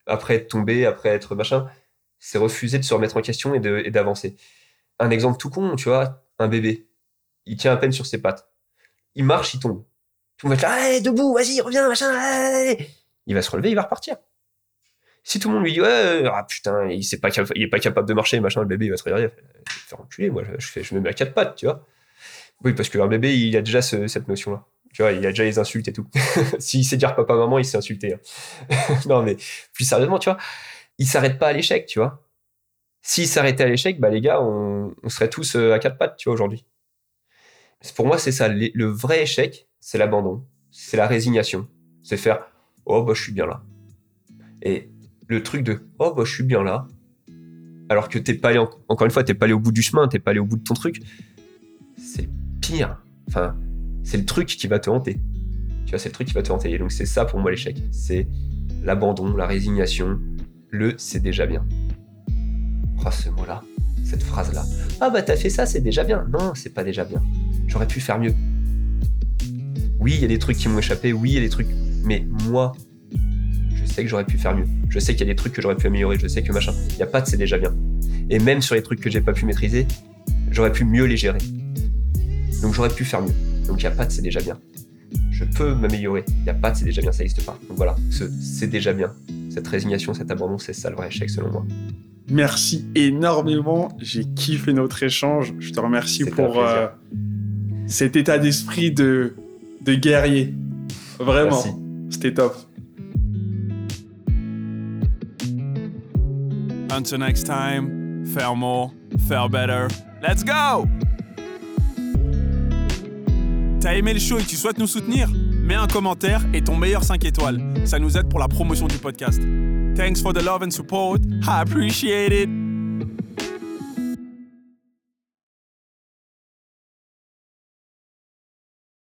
après être tombé, après être machin. C'est refuser de se remettre en question et d'avancer. Un exemple tout con, tu vois, un bébé, il tient à peine sur ses pattes. Il marche, il tombe. Tout le monde va être là, debout, vas-y, reviens, machin. allez. Il va se relever, il va repartir. Si tout le monde lui dit ouais, euh, ah putain, il sait pas est pas capable de marcher, machin, le bébé il va se regarder, faire- enculer, moi je, me mets à quatre pattes, tu vois. Oui, parce qu'un bébé il a déjà ce- cette notion-là. Tu vois, il a déjà les insultes et tout. S'il sait dire papa, maman, il sait insulter. hein. non, mais plus sérieusement, tu vois, il s'arrête pas à l'échec, tu vois. S'il s'arrêtait à l'échec, bah les gars, on, serait tous euh, à quatre pattes, tu vois, aujourd'hui. Pour moi, c'est ça. Le vrai échec, c'est l'abandon. C'est la résignation. C'est faire Oh, bah, je suis bien là. Et le truc de Oh, bah, je suis bien là. Alors que t'es pas allé, en- encore une fois, t'es pas allé au bout du chemin, t'es pas allé au bout de ton truc. C'est pire. Enfin, c'est le truc qui va te hanter. Tu vois, c'est le truc qui va te hanter. Et donc, c'est ça pour moi l'échec. C'est l'abandon, la résignation, le c'est déjà bien. Oh, ce mot-là, cette phrase-là. Ah, bah, t'as fait ça, c'est déjà bien. Non, c'est pas déjà bien. J'aurais pu faire mieux. Oui, il y a des trucs qui m'ont échappé, oui, il y a des trucs. Mais moi, je sais que j'aurais pu faire mieux. Je sais qu'il y a des trucs que j'aurais pu améliorer, je sais que machin. Il n'y a pas de c'est déjà bien. Et même sur les trucs que j'ai pas pu maîtriser, j'aurais pu mieux les gérer. Donc j'aurais pu faire mieux. Donc il n'y a pas de c'est déjà bien. Je peux m'améliorer. Il n'y a pas de c'est déjà bien, ça n'existe pas. Donc voilà, ce c'est déjà bien. Cette résignation, cet abandon, c'est ça le vrai échec selon moi. Merci énormément. J'ai kiffé notre échange. Je te remercie pour, euh, cet état d'esprit de, de guerrier. Vraiment. Merci. C'était top. Until next time, faire more, faire better. Let's go! T'as aimé le show et tu souhaites nous soutenir? Mets un commentaire et ton meilleur 5 étoiles. Ça nous aide pour la promotion du podcast. Thanks for the love and support. I appreciate it.